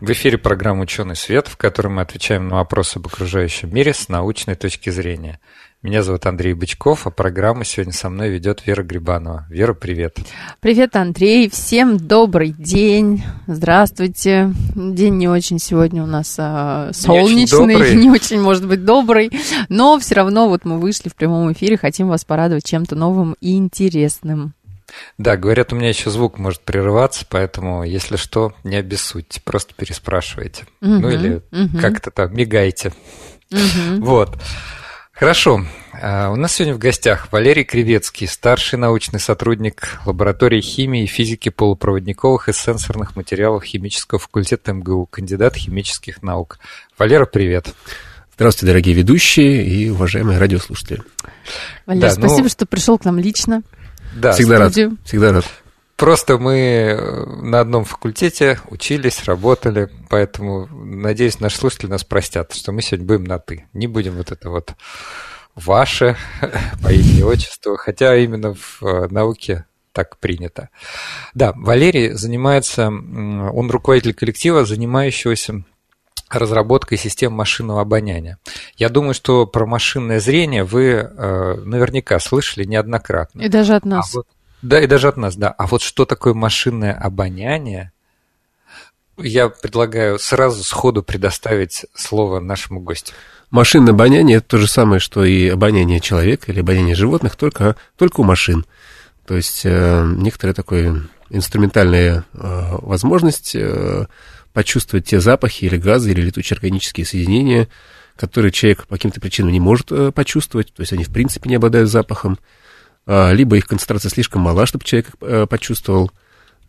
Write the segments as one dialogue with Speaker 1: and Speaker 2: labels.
Speaker 1: В эфире программа «Ученый свет», в которой мы отвечаем на вопросы об окружающем мире с научной точки зрения. Меня зовут Андрей Бычков, а программу сегодня со мной ведет Вера Грибанова. Вера, привет.
Speaker 2: Привет, Андрей. Всем добрый день. Здравствуйте. День не очень сегодня у нас а, солнечный, не очень, не очень, может быть, добрый, но все равно вот мы вышли в прямом эфире, хотим вас порадовать чем-то новым и интересным.
Speaker 1: Да, говорят, у меня еще звук может прерываться, поэтому, если что, не обессудьте, просто переспрашивайте. Угу, ну или угу. как-то там мигайте. Угу. Вот. Хорошо. А, у нас сегодня в гостях Валерий Кривецкий, старший научный сотрудник лаборатории химии и физики полупроводниковых и сенсорных материалов химического факультета МГУ, кандидат химических наук. Валера, привет.
Speaker 3: Здравствуйте, дорогие ведущие и уважаемые радиослушатели.
Speaker 2: Валер, да, спасибо, ну... что пришел к нам лично.
Speaker 3: Да, всегда рад. Всегда рад.
Speaker 1: Просто мы э, на одном факультете учились, работали, поэтому, надеюсь, наши слушатели нас простят, что мы сегодня будем на «ты». Не будем вот это вот ваше по имени отчеству, хотя именно в э, науке так принято. Да, Валерий занимается, он руководитель коллектива, занимающегося разработкой систем машинного обоняния. Я думаю, что про машинное зрение вы э, наверняка слышали неоднократно.
Speaker 2: И даже от нас.
Speaker 1: А вот, да, и даже от нас, да. А вот что такое машинное обоняние, я предлагаю сразу сходу предоставить слово нашему гостю.
Speaker 3: Машинное обоняние – это то же самое, что и обоняние человека или обоняние животных, только, только у машин. То есть э, некоторая такая инструментальная э, возможность э, почувствовать те запахи или газы, или летучие органические соединения, которые человек по каким-то причинам не может э, почувствовать, то есть они в принципе не обладают запахом, а, либо их концентрация слишком мала, чтобы человек э, почувствовал,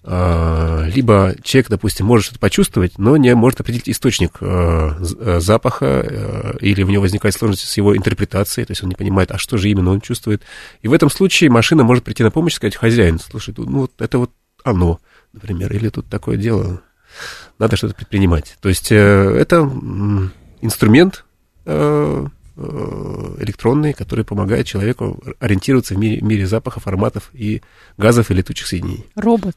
Speaker 3: а, либо человек, допустим, может что-то почувствовать, но не может определить источник э, запаха, или у него возникает сложность с его интерпретацией, то есть он не понимает, а что же именно он чувствует. И в этом случае машина может прийти на помощь и сказать, хозяин, слушай, ну вот это вот оно, например, или тут такое дело, надо что-то предпринимать. То есть э, это инструмент э, э, электронный, который помогает человеку ориентироваться в мире, мире запахов, ароматов и газов и летучих соединений.
Speaker 2: Робот.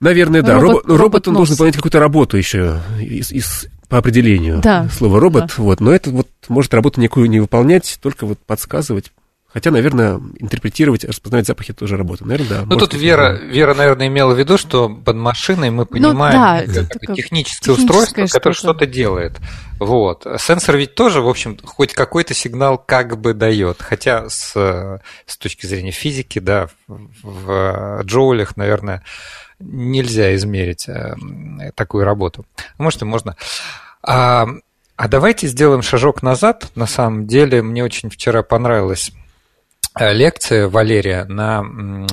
Speaker 3: Наверное, да. Робот, робот, робот он должен выполнять какую-то работу еще из, из, по определению.
Speaker 2: Да.
Speaker 3: Слово робот. Да. Вот, но это вот может работу никакую не выполнять, только вот подсказывать, Хотя, наверное, интерпретировать, распознавать запахи тоже работа. Наверное, да.
Speaker 1: Ну, тут Вера, Вера, наверное, имела в виду, что под машиной мы понимаем ну, да, это техническое устройство, которое что-то делает. Вот. Сенсор ведь тоже, в общем, хоть какой-то сигнал как бы дает. Хотя с, с точки зрения физики, да, в джоулях, наверное, нельзя измерить э, такую работу. Может, и можно. А, а давайте сделаем шажок назад. На самом деле, мне очень вчера понравилось Э, лекция Валерия на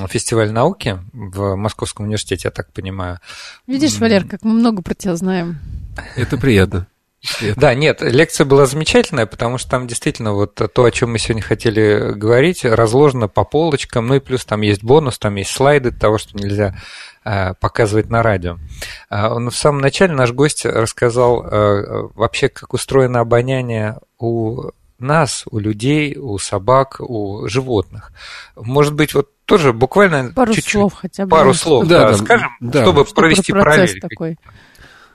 Speaker 1: фестиваль науки в Московском университете, я так понимаю.
Speaker 2: Видишь, Валер, как мы много про тебя знаем.
Speaker 3: Это приятно.
Speaker 1: Да, нет, лекция была замечательная, потому что там действительно вот то, о чем мы сегодня хотели говорить, разложено по полочкам, ну и плюс там есть бонус, там есть слайды того, что нельзя э, показывать на радио. Э, в самом начале наш гость рассказал вообще, как устроено обоняние у нас, у людей, у собак, у животных. Может быть, вот тоже буквально
Speaker 2: пару
Speaker 1: чуть-чуть,
Speaker 2: слов хотя бы.
Speaker 1: Пару слов, да, да, скажем, да, чтобы что провести параллель. Такой.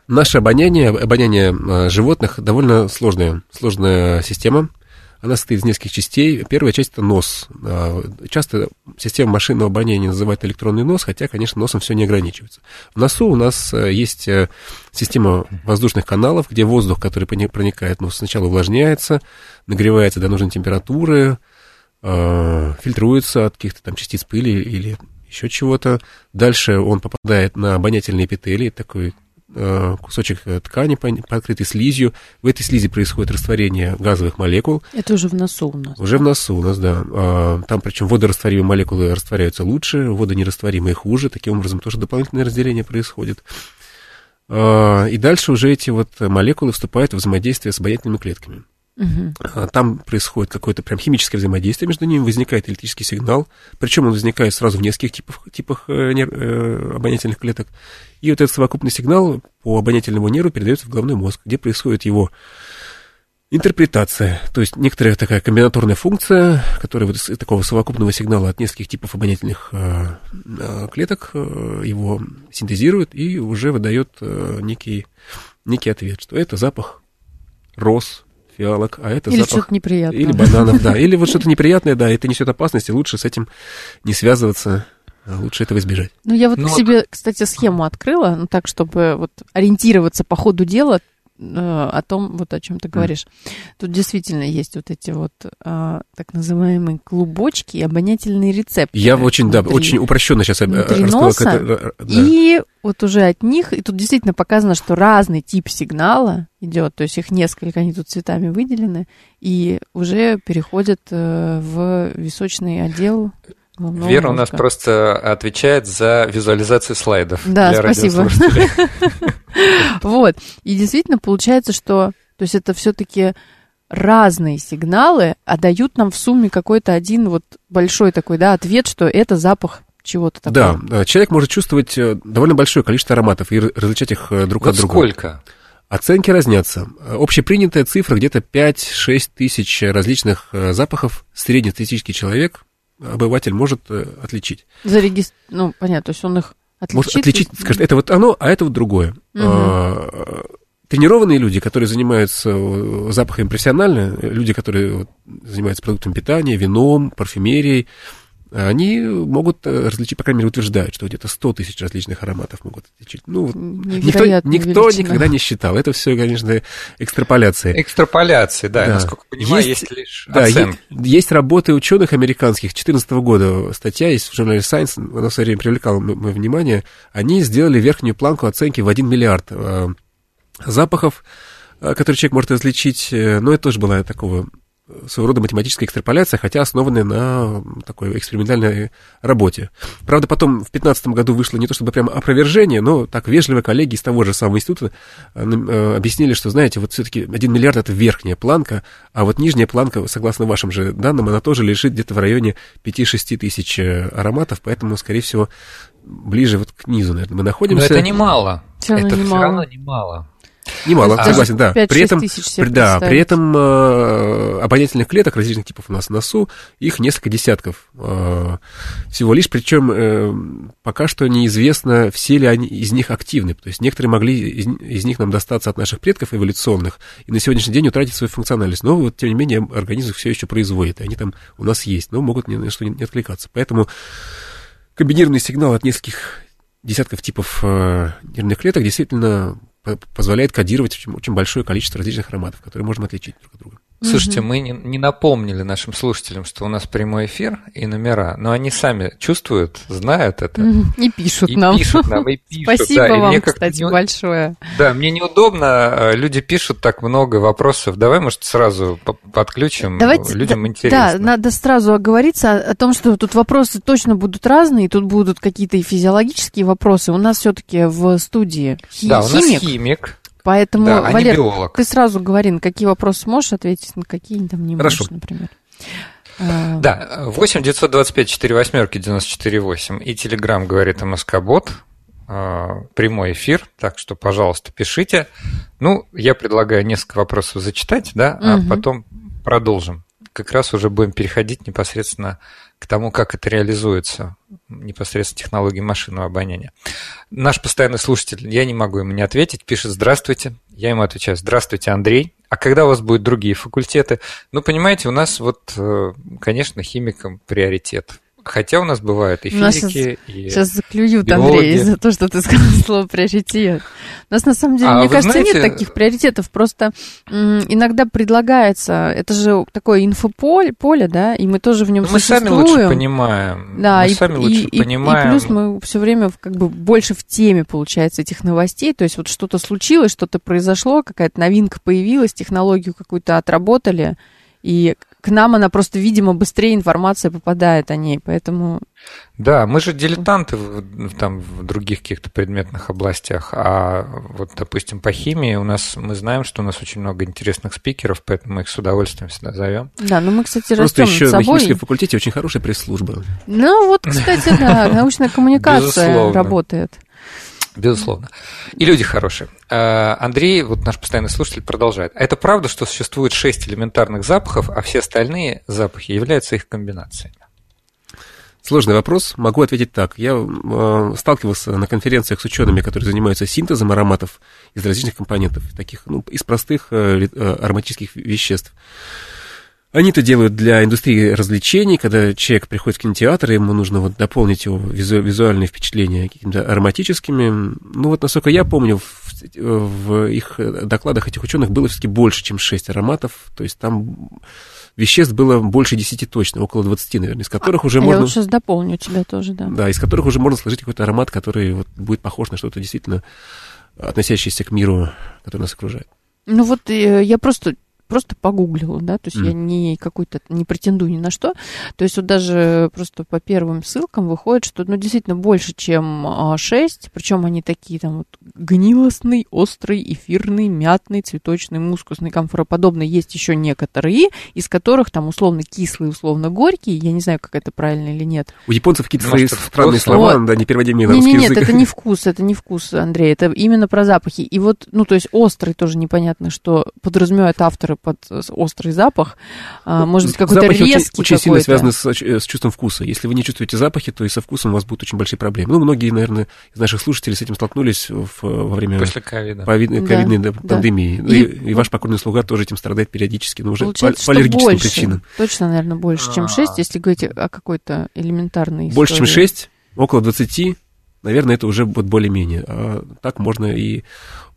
Speaker 3: Наше обоняние, обоняние э, животных довольно сложная, сложная система. Она состоит из нескольких частей. Первая часть – это нос. А, часто система машинного обоняния называют электронный нос, хотя, конечно, носом все не ограничивается. В носу у нас э, есть э, система воздушных каналов, где воздух, который проникает в нос, сначала увлажняется, нагревается до нужной температуры, э, фильтруется от каких-то там частиц пыли или еще чего-то. Дальше он попадает на обонятельные эпителии, такой кусочек э, ткани, покрытый слизью. В этой слизи происходит растворение газовых молекул.
Speaker 2: Это уже в носу у нас.
Speaker 3: Уже в носу у нас, да. А, там, причем, водорастворимые молекулы растворяются лучше, водонерастворимые хуже. Таким образом, тоже дополнительное разделение происходит. А, и дальше уже эти вот молекулы вступают в взаимодействие с обонятельными клетками. Угу. Там происходит какое-то прям химическое взаимодействие между ними, возникает электрический сигнал, причем он возникает сразу в нескольких типах, типах э, нер, э, обонятельных клеток. И вот этот совокупный сигнал по обонятельному нерву передается в головной мозг, где происходит его интерпретация, то есть некоторая такая комбинаторная функция, которая вот из такого совокупного сигнала от нескольких типов обонятельных э, э, клеток его синтезирует и уже выдает некий, некий ответ, что это запах роз, фиалок, а это
Speaker 2: или
Speaker 3: запах...
Speaker 2: что-то неприятное.
Speaker 3: Или бананов, да. Или вот что-то неприятное, да, это несет опасность, и лучше с этим не связываться, а лучше этого избежать.
Speaker 2: Ну, я вот ну, себе, кстати, схему открыла, ну, так, чтобы вот ориентироваться по ходу дела, о том, вот о чем ты говоришь. Mm. Тут действительно есть вот эти вот а, так называемые клубочки, обонятельные рецепторы.
Speaker 3: Я очень, внутри, да, очень упрощенно сейчас рассказал.
Speaker 2: Носа, это, да. И вот уже от них, и тут действительно показано, что разный тип сигнала идет, то есть их несколько, они тут цветами выделены, и уже переходят э, в височный отдел
Speaker 1: Главного Вера у нас просто отвечает за визуализацию слайдов.
Speaker 2: Да, для спасибо. Вот. И действительно получается, что то есть это все-таки разные сигналы, а дают нам в сумме какой-то один вот большой такой, да, ответ, что это запах чего-то
Speaker 3: такого. Да, человек может чувствовать э, довольно большое количество ароматов и различать их э, друг вот от друга.
Speaker 1: сколько?
Speaker 3: Оценки разнятся. Общепринятая цифра где-то 5-6 тысяч различных э, запахов. Среднестатистический человек, обыватель может отличить.
Speaker 2: Зарегистр... Ну, понятно, то есть он их
Speaker 3: Отличит? Может отличить, скажет, это вот оно, а это вот другое. Угу. Тренированные люди, которые занимаются э, запахами профессионально, люди, которые занимаются продуктом питания, вином, парфюмерией, они могут э, различить, по крайней мере, утверждают, что где-то 100 тысяч различных ароматов могут отличить. Ну, никто, никто никогда не считал. Это все, конечно, экстраполяции.
Speaker 1: Экстраполяции, да, да. насколько понимаю, есть, есть лишь
Speaker 3: да, оценки. Есть, есть работы ученых американских, 2014 года статья есть в журнале Science, она в свое время привлекала мое внимание. Они сделали верхнюю планку оценки в 1 миллиард э, запахов, э, которые человек может различить. Но это тоже была такого своего рода математическая экстраполяция, хотя основанная на такой экспериментальной работе. Правда, потом в 2015 году вышло не то чтобы прямо опровержение, но так вежливо коллеги из того же самого института э, э, объяснили, что, знаете, вот все-таки 1 миллиард это верхняя планка, а вот нижняя планка, согласно вашим же данным, она тоже лежит где-то в районе 5-6 тысяч э, ароматов, поэтому, скорее всего, ближе вот к низу, наверное, мы находимся.
Speaker 1: Но это немало. Это все равно немало.
Speaker 3: Немало, а согласен, да. При этом, да, при этом э, обонятельных клеток различных типов у нас в носу, их несколько десятков э, всего лишь, причем э, пока что неизвестно, все ли они из них активны. То есть некоторые могли из, из них нам достаться от наших предков эволюционных и на сегодняшний день утратить свою функциональность. Но вот, тем не менее, организм все еще производит, и они там у нас есть, но могут ни на что не откликаться. Поэтому комбинированный сигнал от нескольких десятков типов э, нервных клеток действительно позволяет кодировать очень, большое количество различных ароматов, которые можем отличить друг от друга.
Speaker 1: Слушайте, мы не, не напомнили нашим слушателям, что у нас прямой эфир и номера, но они сами чувствуют, знают это.
Speaker 2: И пишут и нам.
Speaker 1: Пишут нам, и пишут.
Speaker 2: Спасибо да, вам, кстати, не... большое.
Speaker 1: Да, мне неудобно, э, люди пишут так много вопросов. Давай, может, сразу подключим, Давайте, людям да, интересно.
Speaker 2: Да, надо сразу оговориться о, том, что тут вопросы точно будут разные, тут будут какие-то и физиологические вопросы. У нас все-таки в студии хи-
Speaker 1: да, у нас химик
Speaker 2: Поэтому, да, а Валер, ты сразу говори, на какие вопросы можешь ответить, на какие там не Хорошо. можешь, например.
Speaker 1: Да, 8 925 4 восьмерки 94 8 и Телеграм говорит МСК-бот, а, прямой эфир, так что, пожалуйста, пишите. Ну, я предлагаю несколько вопросов зачитать, да, а угу. потом продолжим. Как раз уже будем переходить непосредственно к тому, как это реализуется, непосредственно технологии машинного обоняния. Наш постоянный слушатель, я не могу ему не ответить, пишет «Здравствуйте». Я ему отвечаю «Здравствуйте, Андрей». А когда у вас будут другие факультеты? Ну, понимаете, у нас вот, э, конечно, химикам приоритет. Хотя у нас бывают и физики, сейчас,
Speaker 2: и Сейчас заклюют, биологи. Андрей, за то, что ты сказал слово «приоритет». У нас, на самом деле, а мне кажется, знаете... нет таких приоритетов. Просто иногда предлагается... Это же такое инфополе, поле, да, и мы тоже в нем
Speaker 1: мы существуем. Мы сами лучше понимаем.
Speaker 2: Да,
Speaker 1: мы
Speaker 2: и,
Speaker 1: сами лучше
Speaker 2: и,
Speaker 1: понимаем.
Speaker 2: И, и плюс мы все время как бы больше в теме, получается, этих новостей. То есть вот что-то случилось, что-то произошло, какая-то новинка появилась, технологию какую-то отработали, и к нам она просто, видимо, быстрее информация попадает о ней, поэтому...
Speaker 1: Да, мы же дилетанты в, там, в других каких-то предметных областях, а вот, допустим, по химии у нас, мы знаем, что у нас очень много интересных спикеров, поэтому мы их с удовольствием всегда зовем.
Speaker 2: Да, ну мы, кстати,
Speaker 3: Просто
Speaker 2: растем
Speaker 3: еще
Speaker 2: собой.
Speaker 3: на химическом факультете очень хорошая пресс-служба.
Speaker 2: Ну вот, кстати, да, научная коммуникация работает.
Speaker 1: Безусловно. И люди хорошие. А, Андрей, вот наш постоянный слушатель, продолжает. А это правда, что существует шесть элементарных запахов, а все остальные запахи являются их комбинациями?
Speaker 3: Сложный вопрос. Могу ответить так. Я э, сталкивался на конференциях с учеными, которые занимаются синтезом ароматов из различных компонентов, таких, ну, из простых э, э ароматических веществ. Они это делают для индустрии развлечений, когда человек приходит в кинотеатр, ему нужно вот дополнить его визу, визуальные впечатления какими-то ароматическими. Ну вот, насколько я помню, в, в их докладах этих ученых было все-таки больше, чем 6 ароматов. То есть там веществ было больше 10 точно, около 20, наверное, из которых уже
Speaker 2: а
Speaker 3: можно...
Speaker 2: Я вот сейчас дополню тебя тоже, да.
Speaker 3: Да, из которых уже можно сложить какой-то аромат, который вот будет похож на что-то действительно относящееся к миру, который нас окружает.
Speaker 2: Ну вот э, я просто просто погуглила, да, то есть mm. я не какой-то, не претендую ни на что. То есть вот даже просто по первым ссылкам выходит, что, ну, действительно больше, чем 6, а, причем они такие там вот гнилостный, острый, эфирный, мятный, цветочный, мускусный, комфороподобный. Есть еще некоторые, из которых там условно кислые, условно горькие, я не знаю, как это правильно или нет.
Speaker 3: У японцев какие-то свои странные слова, вот. да, непереводимые на
Speaker 2: не,
Speaker 3: русский
Speaker 2: не,
Speaker 3: нет,
Speaker 2: Нет, это не вкус, это не вкус, Андрей, это именно про запахи. И вот, ну, то есть острый тоже непонятно, что подразумевают авторы под острый запах. А, может быть, какой-то резкий
Speaker 3: очень, очень сильно связаны с, с чувством вкуса. Если вы не чувствуете запахи, то и со вкусом у вас будут очень большие проблемы. Ну, многие, наверное, из наших слушателей с этим столкнулись в, во время
Speaker 1: После ковида.
Speaker 3: ковидной да, пандемии. Да. И, и, и ваш покорный слуга тоже этим страдает периодически, но уже по, по аллергическим
Speaker 2: больше,
Speaker 3: причинам.
Speaker 2: Точно, наверное, больше, чем 6, а. если говорить о какой-то элементарной истории.
Speaker 3: Больше, чем 6, около 20, наверное, это уже будет более-менее. А так можно и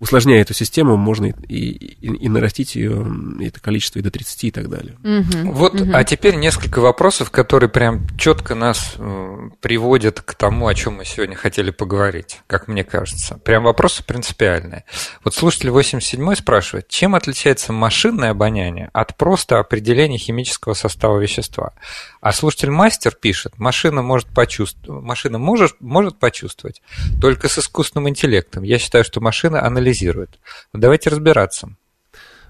Speaker 3: усложняя эту систему, можно и, и, и нарастить ее, это количество и до 30 и так далее.
Speaker 1: Угу, вот, угу. а теперь несколько вопросов, которые прям четко нас э, приводят к тому, о чем мы сегодня хотели поговорить, как мне кажется. Прям вопросы принципиальные. Вот слушатель 87 спрашивает, чем отличается машинное обоняние от просто определения химического состава вещества? А слушатель мастер пишет, машина может почувствовать, машина может, может почувствовать только с искусственным интеллектом. Я считаю, что машина анализирует анализирует. Давайте разбираться.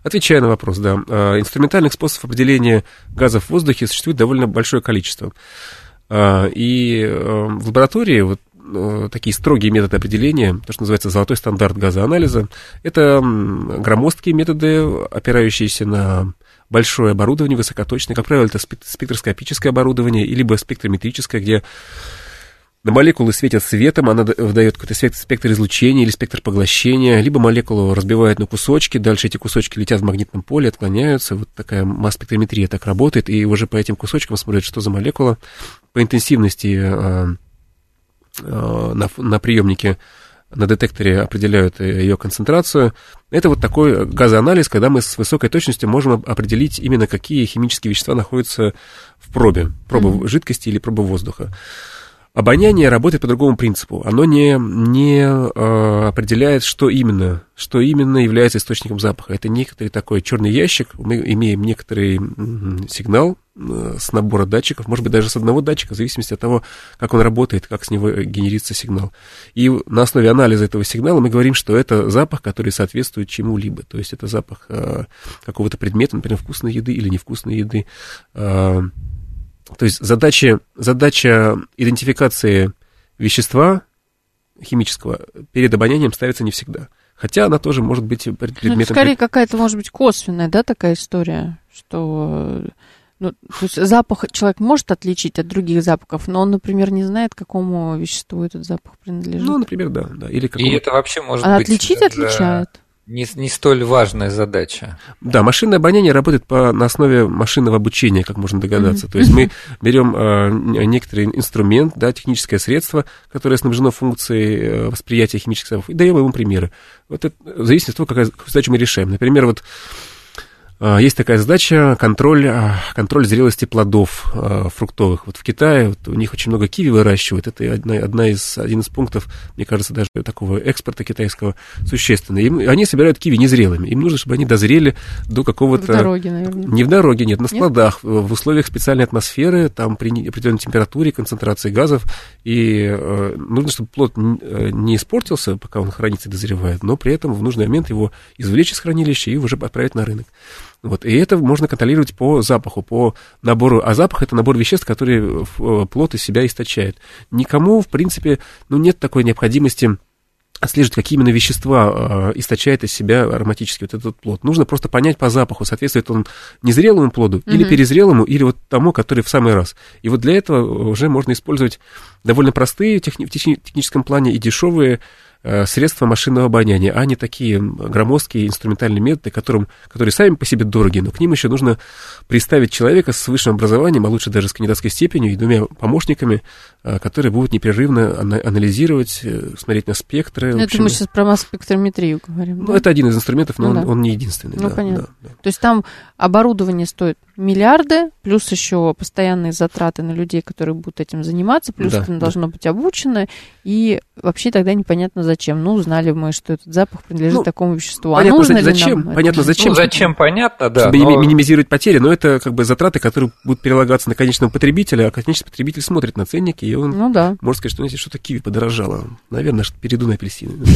Speaker 3: Отвечая на вопрос, да. А, инструментальных способов определения газов в воздухе существует довольно большое количество. А, и а, в лаборатории вот такие строгие методы определения, то, что называется золотой стандарт газоанализа, это громоздкие методы, опирающиеся на большое оборудование, высокоточное, как правило, это спектроскопическое оборудование, либо спектрометрическое, где молекулы светят светом, она выдает какой-то спектр излучения или спектр поглощения, либо молекулу разбивают на кусочки, дальше эти кусочки летят в магнитном поле, отклоняются, вот такая масс-спектрометрия так работает, и уже по этим кусочкам смотрят, что за молекула, по интенсивности э, э, на, на приемнике на детекторе определяют ее концентрацию. Это вот такой газоанализ, когда мы с высокой точностью можем определить именно какие химические вещества находятся в пробе, проба mm-hmm. жидкости или проба воздуха. Обоняние работает по другому принципу. Оно не, не э, определяет, что именно, что именно является источником запаха. Это некоторый такой черный ящик. Мы имеем некоторый сигнал э, с набора датчиков, может быть, даже с одного датчика, в зависимости от того, как он работает, как с него генерится сигнал. И на основе анализа этого сигнала мы говорим, что это запах, который соответствует чему-либо. То есть это запах э, какого-то предмета, например, вкусной еды или невкусной еды. Э, то есть задача, задача идентификации вещества химического перед обонянием ставится не всегда. Хотя она тоже может быть предметом... Ну,
Speaker 2: скорее какая-то, может быть, косвенная, да, такая история, что... Ну, то есть запах человек может отличить от других запахов, но он, например, не знает, какому веществу этот запах принадлежит.
Speaker 3: Ну, например, да. да.
Speaker 1: Или какому... И это вообще может
Speaker 2: а
Speaker 1: быть...
Speaker 2: отличить даже... отличает
Speaker 1: не, не столь важная задача.
Speaker 3: Да, машинное обоняние работает по, на основе машинного обучения, как можно догадаться. Mm-hmm. То есть мы берем э, некоторый инструмент, да, техническое средство, которое снабжено функцией э, восприятия химических запахов, и даем ему примеры. Вот это в зависимости от того, какая, какую задачу мы решаем. Например, вот есть такая задача контроль, а, контроль зрелости плодов а, фруктовых. Вот в Китае вот у них очень много киви выращивают. Это одна, одна из, один из пунктов, мне кажется, даже такого экспорта китайского существенный. Им, они собирают киви незрелыми. Им нужно, чтобы они дозрели до какого-то... В
Speaker 2: дороге, наверное.
Speaker 3: Не в дороге, нет, на складах, нет? в условиях специальной атмосферы, там при определенной температуре, концентрации газов. И э, нужно, чтобы плод э, не испортился, пока он хранится и дозревает, но при этом в нужный момент его извлечь из хранилища и уже отправить на рынок. Вот, и это можно контролировать по запаху, по набору. А запах это набор веществ, которые э, плод из себя источает. Никому, в принципе, ну, нет такой необходимости отслеживать, какие именно вещества э, источает из себя ароматический вот этот плод. Нужно просто понять по запаху, соответствует он незрелому плоду mm-hmm. или перезрелому, или вот тому, который в самый раз. И вот для этого уже можно использовать довольно простые техни- в техническом плане и дешевые Э, средства машинного обоняния, а не такие громоздкие инструментальные методы, которым, которые сами по себе дороги, но к ним еще нужно приставить человека с высшим образованием, а лучше даже с кандидатской степенью и двумя помощниками, э, которые будут непрерывно анализировать, э, смотреть на спектры.
Speaker 2: Ну, это мы сейчас про масс-спектрометрию говорим.
Speaker 3: Ну, да? это один из инструментов, но ну, он, да. он не единственный.
Speaker 2: Ну, да, понятно. Да, да. То есть там оборудование стоит миллиарды, плюс еще постоянные затраты на людей, которые будут этим заниматься, плюс да, это должно быть обучено, и вообще тогда непонятно зачем. Ну, узнали мы, что этот запах принадлежит ну, такому веществу.
Speaker 3: А понятно, а зачем? Нам понятно, это? зачем?
Speaker 1: Ну, зачем, понятно, да.
Speaker 3: Чтобы но... минимизировать потери, но это как бы затраты, которые будут перелагаться на конечного потребителя, а конечный потребитель смотрит на ценники, и он ну, да. может сказать, что ну, что-то киви подорожало. Наверное, что перейду на апельсины.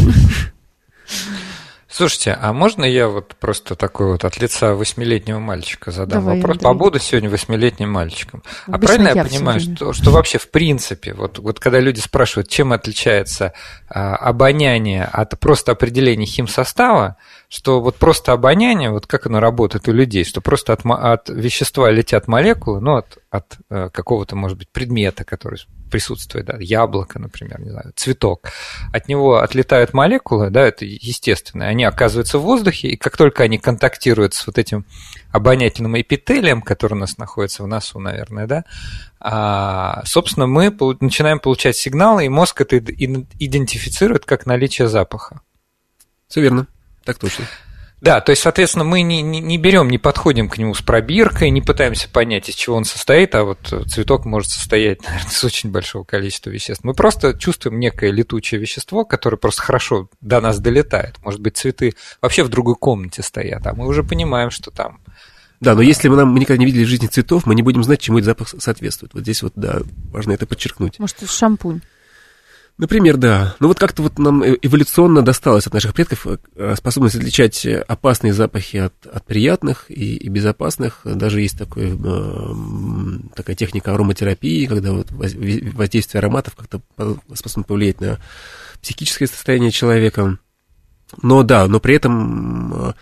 Speaker 1: Слушайте, а можно я вот просто такой вот от лица восьмилетнего мальчика задам Давай, вопрос? Андрей. Побуду сегодня восьмилетним мальчиком. А правильно я, я понимаю, что, что вообще в принципе, вот, вот когда люди спрашивают, чем отличается а, обоняние от просто определения химсостава, что вот просто обоняние, вот как оно работает у людей, что просто от, от вещества летят молекулы, ну, от, от э, какого-то, может быть, предмета, который присутствует, да, яблоко, например, не знаю, цветок, от него отлетают молекулы, да, это естественно, они оказываются в воздухе, и как только они контактируют с вот этим обонятельным эпителием, который у нас находится в носу, наверное, да, а, собственно, мы начинаем получать сигналы, и мозг это идентифицирует как наличие запаха.
Speaker 3: Все верно. Так точно.
Speaker 1: Да, то есть, соответственно, мы не, не, не берем, не подходим к нему с пробиркой, не пытаемся понять, из чего он состоит, а вот цветок может состоять, наверное, из очень большого количества веществ. Мы просто чувствуем некое летучее вещество, которое просто хорошо до нас долетает. Может быть, цветы вообще в другой комнате стоят, а мы уже понимаем, что там
Speaker 3: да, но если мы, нам, мы никогда не видели в жизни цветов, мы не будем знать, чему этот запах соответствует. Вот здесь вот, да, важно это подчеркнуть.
Speaker 2: Может, это шампунь?
Speaker 3: Например, да. Ну вот как-то вот нам э, эволюционно досталось от наших предков э, способность отличать опасные запахи от, от приятных и, и безопасных. Даже есть такой, э, такая техника ароматерапии, когда вот воздействие ароматов как-то способно повлиять на психическое состояние человека. Но да, но при этом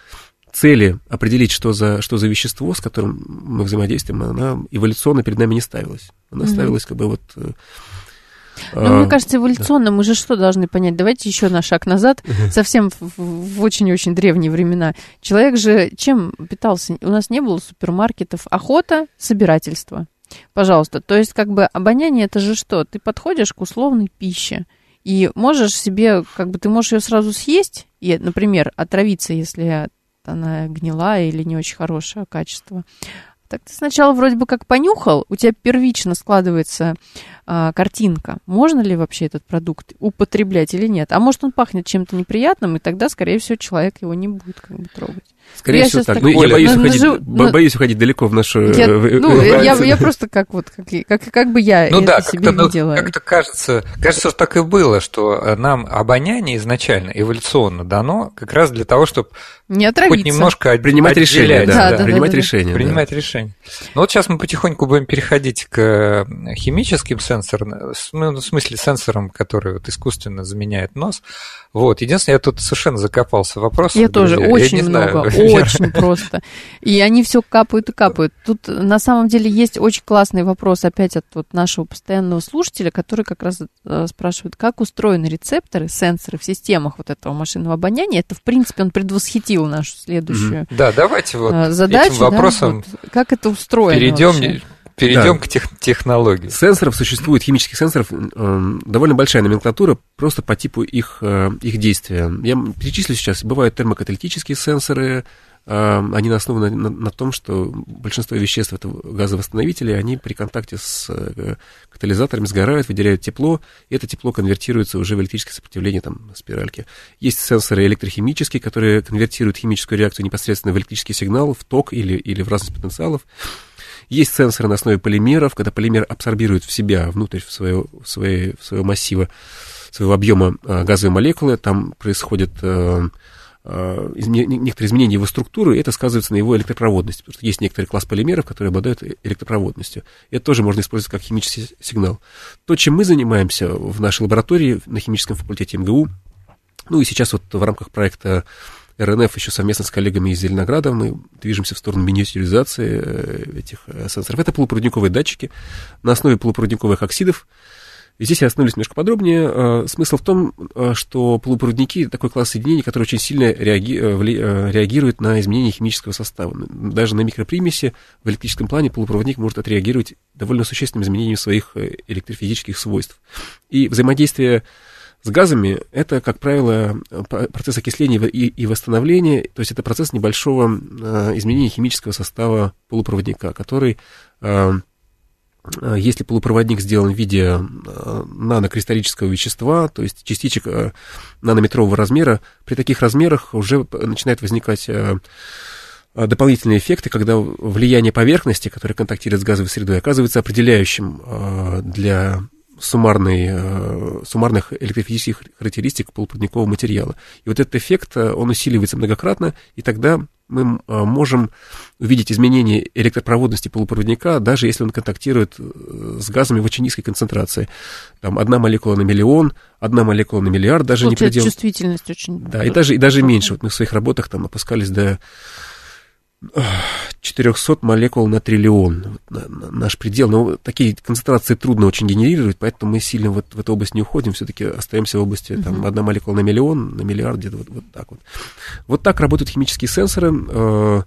Speaker 3: цели определить, что за, что за вещество, с которым мы взаимодействуем, она эволюционно перед нами не ставилась. Она mm-hmm. ставилась как бы вот
Speaker 2: ну, а, мне кажется, эволюционно да. мы же что должны понять? Давайте еще на шаг назад, совсем в очень-очень древние времена. Человек же чем питался? У нас не было супермаркетов. Охота, собирательство. Пожалуйста. То есть, как бы обоняние это же что? Ты подходишь к условной пище. И можешь себе, как бы ты можешь ее сразу съесть, и, например, отравиться, если она гнилая или не очень хорошего качества. Так ты сначала вроде бы как понюхал, у тебя первично складывается а, картинка, можно ли вообще этот продукт употреблять или нет. А может он пахнет чем-то неприятным, и тогда, скорее всего, человек его не будет как бы трогать.
Speaker 3: Скорее я всего так. Ну, я боюсь, на, уходить, на, боюсь уходить далеко в нашу...
Speaker 2: Я, ну, я, я просто как вот, как, как, как бы я ну, это да, себе
Speaker 1: ну,
Speaker 2: видела.
Speaker 1: Как-то кажется, кажется, что так и было, что нам обоняние изначально эволюционно дано как раз для того, чтобы
Speaker 2: не отравиться.
Speaker 1: хоть немножко
Speaker 3: принимать решения, да, да, да, принимать
Speaker 1: да,
Speaker 3: решения,
Speaker 1: принимать решения. Ну вот сейчас мы потихоньку будем переходить к химическим сенсорам, ну, в смысле сенсорам, которые вот искусственно заменяют нос. Вот, единственное, я тут совершенно закопался вопрос.
Speaker 2: Я тоже, очень я много, очень просто. И они все капают и капают. Тут на самом деле есть очень классный вопрос опять от вот нашего постоянного слушателя, который как раз э, спрашивает, как устроены рецепторы, сенсоры в системах вот этого машинного обоняния. Это, в принципе, он предвосхитил нашу следующую
Speaker 1: Да, давайте вот
Speaker 2: э, задачу, этим вопросом да, вот, как это устроено
Speaker 1: перейдем вообще? Перейдем да. к тех, технологии.
Speaker 3: Сенсоров существует, химических сенсоров, э, довольно большая номенклатура, просто по типу их, э, их действия. Я перечислю сейчас. Бывают термокаталитические сенсоры, они основаны на, на том, что большинство веществ это газовосстановители, они при контакте с э, катализаторами сгорают, выделяют тепло, и это тепло конвертируется уже в электрическое сопротивление там, спиральки. Есть сенсоры электрохимические, которые конвертируют химическую реакцию непосредственно в электрический сигнал, в ток или, или в разность потенциалов. Есть сенсоры на основе полимеров, когда полимер абсорбирует в себя, внутрь в своего, в своего, в своего массива, своего объема газовые молекулы, там происходит э, э, некоторые изменения его структуры, и это сказывается на его электропроводности, потому что есть некоторый класс полимеров, которые обладают электропроводностью. И это тоже можно использовать как химический сигнал. То, чем мы занимаемся в нашей лаборатории на химическом факультете МГУ, ну и сейчас вот в рамках проекта РНФ еще совместно с коллегами из Зеленограда мы движемся в сторону миниатюризации э, этих э, сенсоров. Это полупроводниковые датчики на основе полупроводниковых оксидов. И здесь я остановлюсь немножко подробнее. Э, смысл в том, что полупроводники — такой класс соединений, который очень сильно реаги... реагирует на изменения химического состава. Даже на микропримеси в электрическом плане полупроводник может отреагировать довольно существенным изменением своих электрофизических свойств. И взаимодействие с газами это, как правило, процесс окисления и, восстановления, то есть это процесс небольшого э, изменения химического состава полупроводника, который, э, э, если полупроводник сделан в виде э, нанокристаллического вещества, то есть частичек нанометрового размера, при таких размерах уже начинает возникать дополнительные эффекты, когда влияние поверхности, которая контактирует с газовой средой, оказывается определяющим для суммарной, э, суммарных электрофизических характеристик полупроводникового материала. И вот этот эффект, э, он усиливается многократно, и тогда мы э, можем увидеть изменение электропроводности полупроводника, даже если он контактирует с газами в очень низкой концентрации. Там одна молекула на миллион, одна молекула на миллиард, даже
Speaker 2: Получается,
Speaker 3: не предел...
Speaker 2: чувствительность очень...
Speaker 3: Да, и даже, и даже меньше. Вот мы в своих работах там опускались до 400 молекул на триллион, наш предел. Но такие концентрации трудно очень генерировать, поэтому мы сильно вот в эту область не уходим, все-таки остаемся в области там, одна молекула на миллион, на миллиард, где-то вот, вот так вот. Вот так работают химические сенсоры. Э,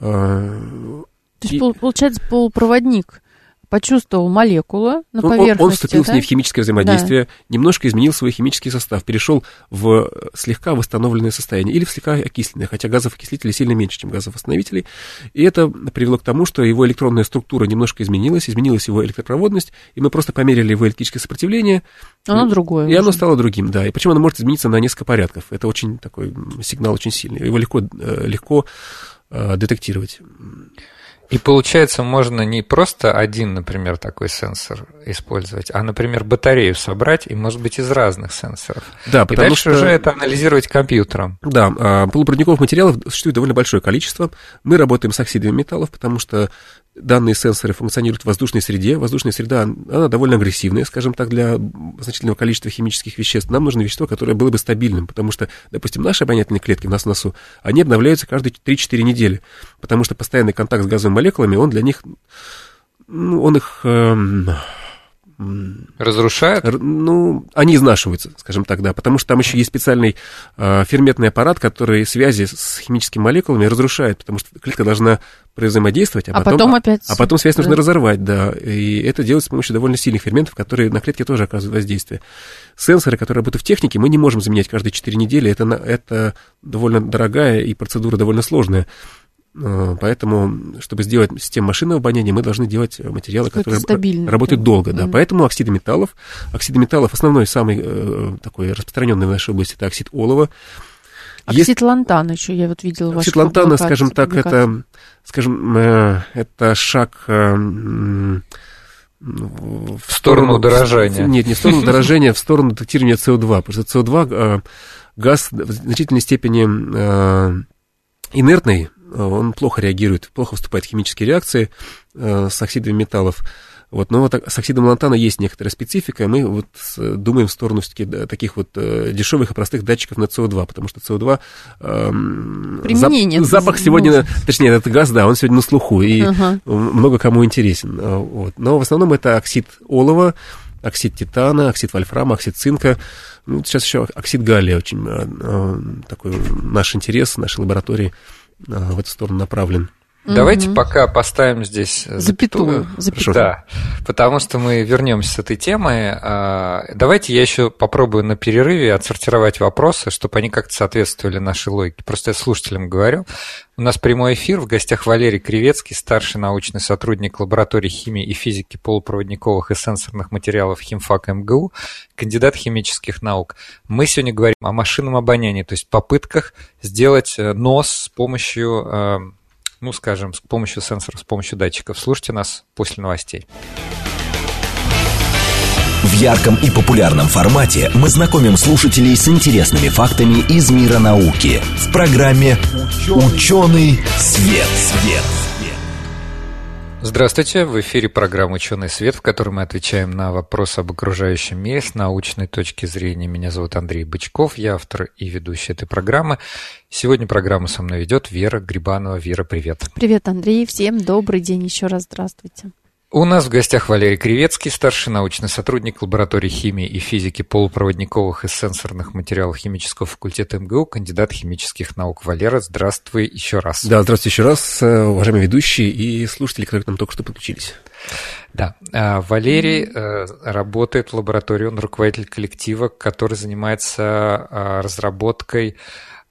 Speaker 2: э, То есть, и... получается, полупроводник почувствовал молекулу на поверхности.
Speaker 3: Он, он вступил да? с ней в химическое взаимодействие, да. немножко изменил свой химический состав, перешел в слегка восстановленное состояние или в слегка окисленное, хотя газов окислителей сильно меньше, чем газов восстановителей. И это привело к тому, что его электронная структура немножко изменилась, изменилась его электропроводность, и мы просто померили его электрическое сопротивление.
Speaker 2: Оно и, другое.
Speaker 3: И уже. оно стало другим, да. И причем оно может измениться на несколько порядков. Это очень такой сигнал очень сильный. Его легко, э, легко э, детектировать.
Speaker 1: И получается, можно не просто один, например, такой сенсор использовать, а, например, батарею собрать и, может быть, из разных сенсоров.
Speaker 3: Да,
Speaker 1: и дальше что... уже это анализировать компьютером.
Speaker 3: Да, а, полупроводниковых материалов существует довольно большое количество. Мы работаем с оксидами металлов, потому что данные сенсоры функционируют в воздушной среде. Воздушная среда, она довольно агрессивная, скажем так, для значительного количества химических веществ. Нам нужно вещество, которое было бы стабильным, потому что, допустим, наши обонятельные клетки у нас в носу, они обновляются каждые 3-4 недели, потому что постоянный контакт с газовыми молекулами, он для них, ну, он их... Э,
Speaker 1: Разрушает?
Speaker 3: Ну, они изнашиваются, скажем так, да, потому что там еще есть специальный э, ферментный аппарат, который связи с химическими молекулами разрушает, потому что клетка должна взаимодействовать,
Speaker 2: а, а потом, потом опять...
Speaker 3: А, а потом связь да. нужно разорвать, да, и это делается с помощью довольно сильных ферментов, которые на клетке тоже оказывают воздействие. Сенсоры, которые работают в технике, мы не можем заменять каждые 4 недели, это, это довольно дорогая и процедура довольно сложная. Э, поэтому, чтобы сделать систему машинного обоняния, мы должны делать материалы, которые стабильно, работают долго. Да. Mm. Поэтому оксиды металлов. Оксиды металлов основной, самый э, такой распространенный в нашей области, это оксид олова.
Speaker 2: Оксид Есть... лантана еще, я вот видела
Speaker 3: Оксид лантана, скажем так, это, скажем, э, это шаг э,
Speaker 1: в сторону дорожания.
Speaker 3: Нет, не в сторону дорожания, в сторону детектирования СО2. Потому что СО2 э, газ в значительной степени э, инертный, он плохо реагирует, плохо вступает в химические реакции э, с оксидами металлов. Вот, но вот с оксидом лантана есть некоторая специфика, мы вот думаем в сторону все-таки таких вот э, дешевых и простых датчиков на СО2, потому что СО2...
Speaker 2: Э, Применение.
Speaker 3: Зап, запах сегодня, можно. точнее, этот газ, да, он сегодня на слуху, и ага. много кому интересен. Вот. Но в основном это оксид олова, оксид титана, оксид вольфрама, оксид цинка. Ну, сейчас еще оксид галлия очень э, такой наш интерес, нашей лаборатории в эту сторону направлен.
Speaker 1: Давайте пока поставим здесь запятую. запятую. Да, потому что мы вернемся с этой темы. А, давайте я еще попробую на перерыве отсортировать вопросы, чтобы они как-то соответствовали нашей логике. Просто я слушателям говорю. У нас прямой эфир. В гостях Валерий Кривецкий, старший научный сотрудник лаборатории химии и физики полупроводниковых и сенсорных материалов химфак МГУ, кандидат химических наук. Мы сегодня говорим о машинном обонянии, то есть попытках сделать э, нос с помощью э, ну, скажем, с помощью сенсоров, с помощью датчиков. Слушайте нас после новостей.
Speaker 4: В ярком и популярном формате мы знакомим слушателей с интересными фактами из мира науки в программе «Ученый свет». свет.
Speaker 1: Здравствуйте, в эфире программа «Ученый свет», в которой мы отвечаем на вопросы об окружающем мире с научной точки зрения. Меня зовут Андрей Бычков, я автор и ведущий этой программы. Сегодня программу со мной ведет Вера Грибанова. Вера, привет.
Speaker 2: Привет, Андрей, всем добрый день еще раз, здравствуйте.
Speaker 1: У нас в гостях Валерий Кривецкий, старший научный сотрудник лаборатории химии и физики полупроводниковых и сенсорных материалов химического факультета МГУ, кандидат химических наук. Валера, здравствуй еще раз.
Speaker 3: Да, здравствуйте еще раз, э, уважаемые ведущие и слушатели, которые к нам только что подключились.
Speaker 1: Да, а, Валерий mm-hmm. работает в лаборатории, он руководитель коллектива, который занимается а, разработкой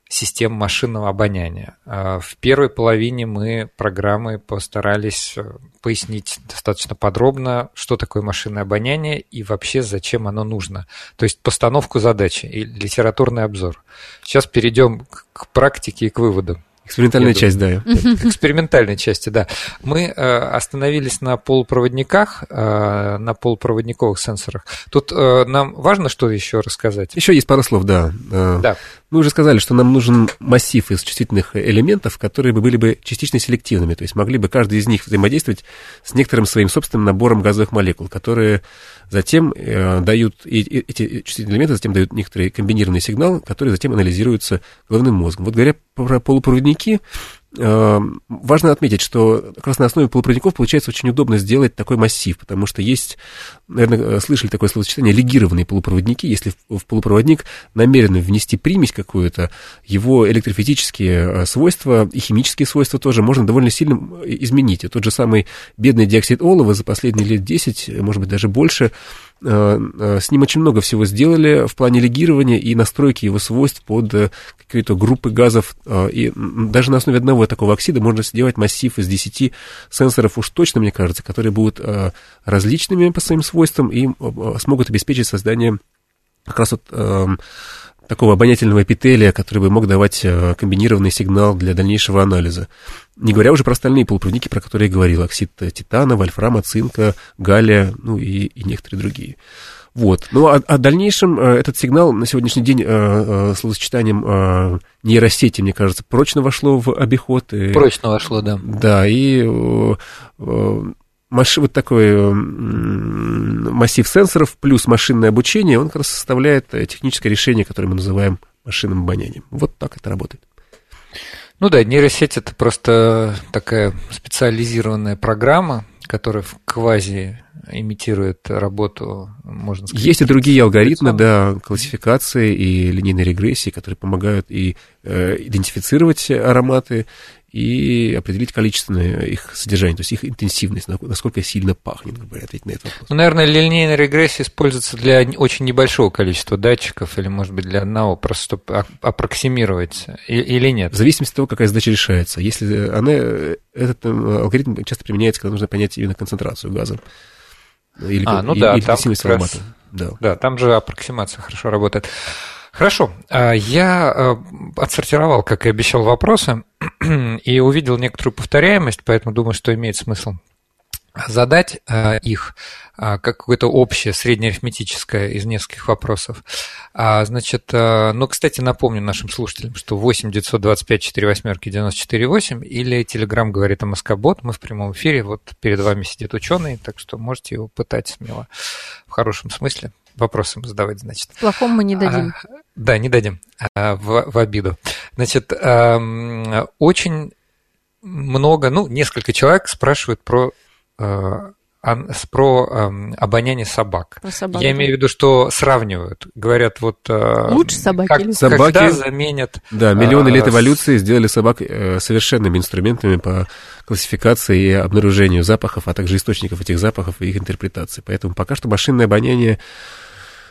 Speaker 1: систем машинного обоняния. А, в первой половине мы программы постарались э, пояснить достаточно подробно, что такое машинное обоняние и вообще зачем оно нужно. То есть постановку задачи и литературный обзор. Сейчас перейдем к практике и к выводам.
Speaker 3: Экспериментальная Я часть,
Speaker 1: думаю. да. Экспериментальной части, да. Мы э, остановились на полупроводниках, э, на полупроводниковых сенсорах. Тут нам важно что еще рассказать?
Speaker 3: Еще есть пару слов, да. Да. Мы уже сказали, что нам нужен массив из чувствительных элементов, которые бы были бы частично селективными, то есть могли бы каждый из них взаимодействовать с некоторым своим собственным набором газовых молекул, которые затем э, дают, и, и, эти чувствительные элементы затем дают некоторый комбинированный сигнал, который затем анализируется головным мозгом. Вот говоря про полупроводники, важно отметить, что как раз на основе полупроводников получается очень удобно сделать такой массив, потому что есть, наверное, слышали такое словосочетание, легированные полупроводники. Если в полупроводник намеренно внести примесь какую-то, его электрофизические э, свойства и химические свойства тоже можно довольно сильно изменить. И тот же самый бедный диоксид олова за последние лет 10, может быть, даже больше, Э, э, с ним очень много всего сделали в плане легирования и настройки его свойств под э, какие-то группы газов. И даже на основе одного такого оксида можно сделать массив из 10 сенсоров уж точно, мне кажется, которые будут различными по своим свойствам и смогут обеспечить создание как раз вот эм, такого обонятельного эпителия, который бы мог давать э, комбинированный сигнал для дальнейшего анализа. Не говоря уже про остальные полупроводники, про которые я говорил, оксид титана, вольфрама, цинка, галлия, ну и, и некоторые другие. Вот. Ну, а, а в дальнейшем э, этот сигнал на сегодняшний день э, э, словосочетанием нейросети, мне кажется, прочно вошло в обиход.
Speaker 1: И, прочно вошло, да.
Speaker 3: Да, и маш... вот такой массив сенсоров плюс машинное обучение, он как раз составляет техническое решение, которое мы называем машинным обонянием. Вот так это работает.
Speaker 1: Ну да, нейросеть это просто такая специализированная программа, которая в квази имитирует работу, можно сказать.
Speaker 3: Есть и другие алгоритмы, да, классификации и линейной регрессии, которые помогают и э, идентифицировать ароматы, и определить количественное их содержание, то есть их интенсивность, насколько сильно пахнет, грубо говоря, ответить на этот вопрос.
Speaker 1: Ну, наверное, линейная регрессия используется для очень небольшого количества датчиков или, может быть, для одного, просто чтобы аппроксимировать или нет?
Speaker 3: В зависимости от того, какая задача решается. Если она, этот э, алгоритм часто применяется, когда нужно понять именно концентрацию газа.
Speaker 1: Или, а, ну или, да, или там аромата. Да. да, там же аппроксимация хорошо работает. Хорошо. А, я э, отсортировал, как и обещал, вопросы и увидел некоторую повторяемость, поэтому думаю, что имеет смысл задать э, их а, как какое-то общее, среднеарифметическое из нескольких вопросов. А, значит, э, ну, кстати, напомню нашим слушателям, что 8 925 4 восьмерки 94 8 или Телеграм говорит о Москобот. Мы в прямом эфире, вот перед вами сидит ученый, так что можете его пытать смело в хорошем смысле вопросы задавать, значит.
Speaker 2: В плохом мы не дадим.
Speaker 1: А, да, не дадим. А, в, в обиду. Значит, очень много, ну, несколько человек спрашивают про а, про э, обоняние собак. Про собак. Я имею в виду, что сравнивают. Говорят, вот... Э,
Speaker 2: Лучше собаки
Speaker 1: как,
Speaker 2: или
Speaker 1: собаки? Когда заменят...
Speaker 3: Да, миллионы лет эволюции сделали собак э, совершенными инструментами по классификации и обнаружению запахов, а также источников этих запахов и их интерпретации. Поэтому пока что машинное обоняние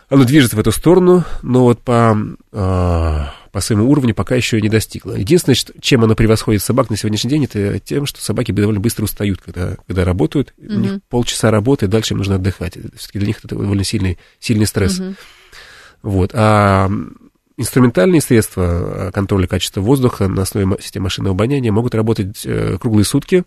Speaker 3: оно движется в эту сторону, но вот по, э, по своему уровню пока еще не достигло. Единственное, чем оно превосходит собак на сегодняшний день, это тем, что собаки довольно быстро устают, когда, когда работают. Mm-hmm. У них полчаса работы, дальше им нужно отдыхать. Все-таки для них это довольно сильный, сильный стресс. Mm-hmm. Вот. А Инструментальные средства э, контроля качества воздуха на основе системы машинного обоняния могут работать э, круглые сутки,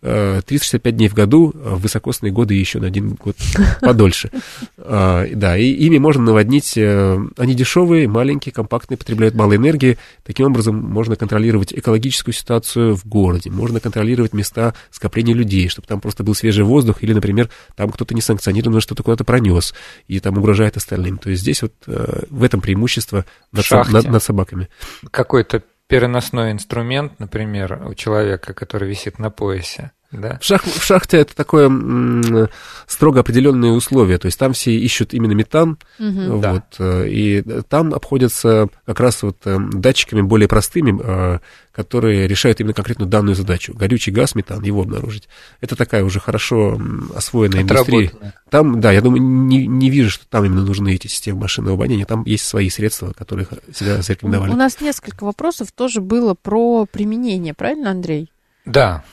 Speaker 3: 365 э, дней в году, в высокосные годы еще на один год подольше. А, да, и ими можно наводнить, они дешевые, маленькие, компактные, потребляют мало энергии. Таким образом, можно контролировать экологическую ситуацию в городе, можно контролировать места скопления людей, чтобы там просто был свежий воздух, или, например, там кто-то несанкционированно что-то куда-то пронес, и там угрожает остальным. То есть здесь вот в этом преимущество над, шахте. над, над собаками.
Speaker 1: Какой-то переносной инструмент, например, у человека, который висит на поясе, да?
Speaker 3: В, шах, в шахте это такое м, строго определенные условия, то есть там все ищут именно метан, угу. вот, да. Э, и там обходятся как раз вот э, датчиками более простыми, э, которые решают именно конкретную данную задачу. Горючий газ, метан, его обнаружить. Это такая уже хорошо освоенная индустрия. Там, да, я думаю, не, не вижу, что там именно нужны эти системы машинного обоняния, там есть свои средства, которые себя зарекомендовали.
Speaker 2: У нас несколько вопросов тоже было про применение, правильно, Андрей?
Speaker 1: Да,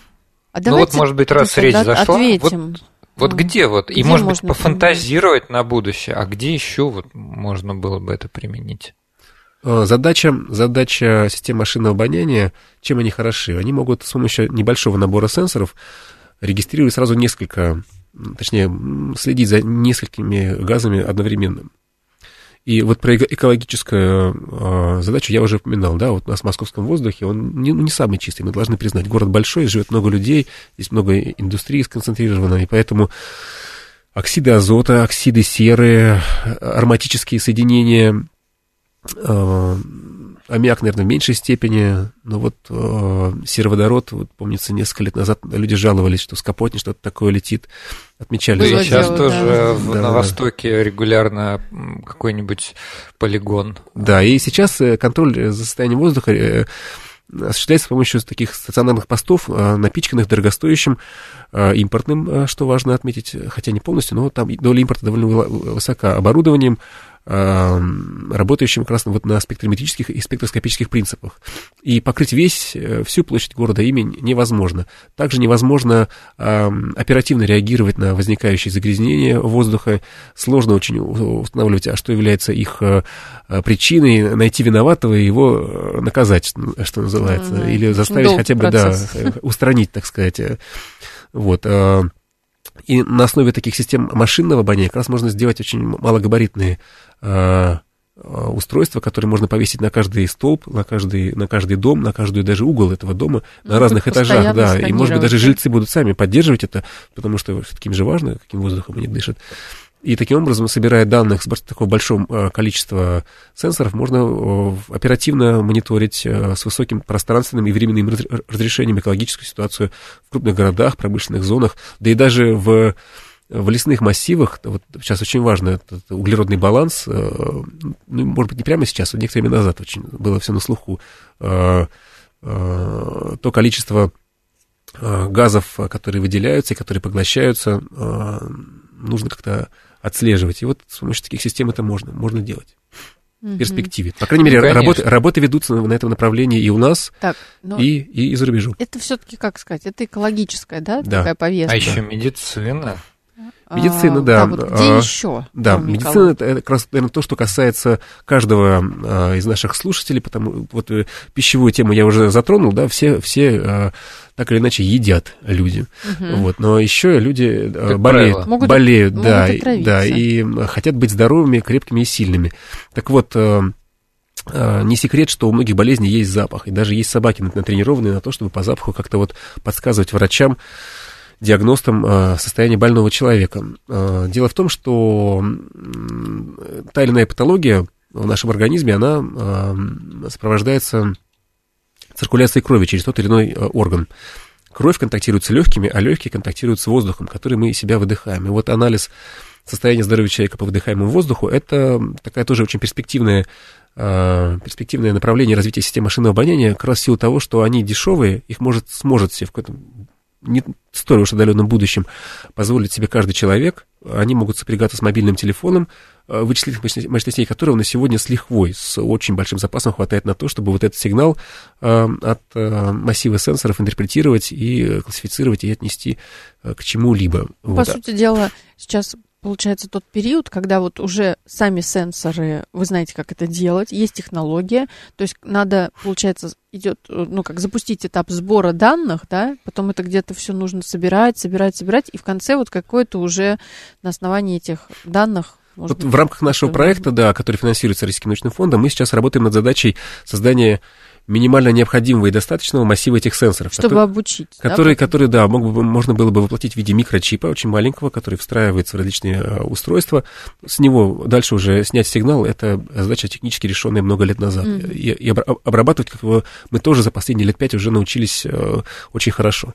Speaker 1: а ну вот, может быть, раз речь зашла, ответим. вот, вот ну, где вот, и может быть пофантазировать применить? на будущее, а где еще вот можно было бы это применить?
Speaker 3: Э, задача, задача системы машинного обоняния, чем они хороши? Они могут с помощью небольшого набора сенсоров регистрировать сразу несколько, точнее, следить за несколькими газами одновременно. И вот про экологическую э, задачу я уже упоминал, да, вот у нас в московском воздухе он не, не самый чистый, мы должны признать. Город большой, живет много людей, здесь много индустрии сконцентрировано, и поэтому оксиды азота, оксиды серы, ароматические соединения, э, аммиак, наверное, в меньшей степени, но вот э, сероводород, вот, помнится, несколько лет назад люди жаловались, что с Капотни что-то такое летит, отмечали.
Speaker 1: Да, сейчас дело, тоже да. В, да. на Востоке регулярно какой-нибудь полигон.
Speaker 3: Да, и сейчас э, контроль за состоянием воздуха э, осуществляется с помощью таких стационарных постов, э, напичканных дорогостоящим импортным, что важно отметить, хотя не полностью, но там доля импорта довольно высока, оборудованием, работающим как раз вот на спектрометрических и спектроскопических принципах. И покрыть весь, э, всю площадь города ими невозможно. Также невозможно оперативно реагировать на возникающие загрязнения воздуха. Сложно очень устанавливать, а что является их э, причиной, найти виноватого и его э, наказать, что называется, mm-hmm. или заставить Долг хотя бы, процесс. да, устранить, так сказать. Вот. И на основе таких систем машинного обоняния как раз можно сделать очень малогабаритные э, э, устройства, которые можно повесить на каждый столб, на каждый, на каждый дом, на каждый даже угол этого дома, ну, на разных этажах, да, и, может быть, даже жильцы будут сами поддерживать это, потому что все-таки им же важно, каким воздухом они дышат. И таким образом, собирая данных с такого большого э, количества сенсоров, можно э, оперативно мониторить э, с высоким пространственным и временным разрешением экологическую ситуацию в крупных городах, промышленных зонах, да и даже в в лесных массивах, вот сейчас очень важно этот углеродный баланс, ну, может быть, не прямо сейчас, а некоторое время назад очень было все на слуху, то количество газов, которые выделяются и которые поглощаются, нужно как-то отслеживать. И вот с помощью таких систем это можно, можно делать в перспективе. По крайней мере, ну, работы, работы ведутся на, на этом направлении и у нас, так, и, и, и за рубежом.
Speaker 2: Это все-таки, как сказать, это экологическая, да, да. такая повестка?
Speaker 1: А еще медицина.
Speaker 3: Медицина, а, да.
Speaker 2: А, вот где а, еще?
Speaker 3: Да, медицина это, это как раз, наверное, то, что касается каждого а, из наших слушателей, потому вот э, пищевую тему я уже затронул, да, все, все а, так или иначе едят люди. Угу. Вот, но еще люди как э, болеют, могут, болеют, могут да, да, и хотят быть здоровыми, крепкими и сильными. Так вот, э, э, не секрет, что у многих болезней есть запах, и даже есть собаки натренированные на то, чтобы по запаху как-то вот подсказывать врачам, диагностам состояние больного человека. Дело в том, что та или иная патология в нашем организме, она сопровождается циркуляции крови через тот или иной э, орган. кровь контактирует с легкими, а легкие контактируют с воздухом, который мы из себя выдыхаем. И вот анализ состояния здоровья человека по выдыхаемому воздуху, это такая тоже очень перспективная э, перспективное направление развития системы машинного обоняния как раз в силу того, что они дешевые, их может, сможет себе в каком-то не столь уж отдаленном будущем позволить себе каждый человек. Они могут сопрягаться с мобильным телефоном, вычислительных мощностей которого на сегодня с лихвой, с очень большим запасом хватает на то, чтобы вот этот сигнал э, от э, массива сенсоров интерпретировать и классифицировать и отнести к чему-либо.
Speaker 2: По вот. сути дела, сейчас получается тот период, когда вот уже сами сенсоры, вы знаете, как это делать, есть технология, то есть надо, получается, идет, ну, как запустить этап сбора данных, да, потом это где-то все нужно собирать, собирать, собирать, и в конце вот какое-то уже на основании этих данных
Speaker 3: вот быть, в рамках нашего проекта, да, который финансируется Российским научным фондом, мы сейчас работаем над задачей создания минимально необходимого и достаточного массива этих сенсоров.
Speaker 2: Чтобы
Speaker 3: который,
Speaker 2: обучить.
Speaker 3: Которые, да, которые, да, мог бы, можно было бы воплотить в виде микрочипа, очень маленького, который встраивается в различные э, устройства. С него дальше уже снять сигнал, это задача технически решенная много лет назад. Mm-hmm. И, и обрабатывать как его мы тоже за последние лет пять уже научились э, очень хорошо.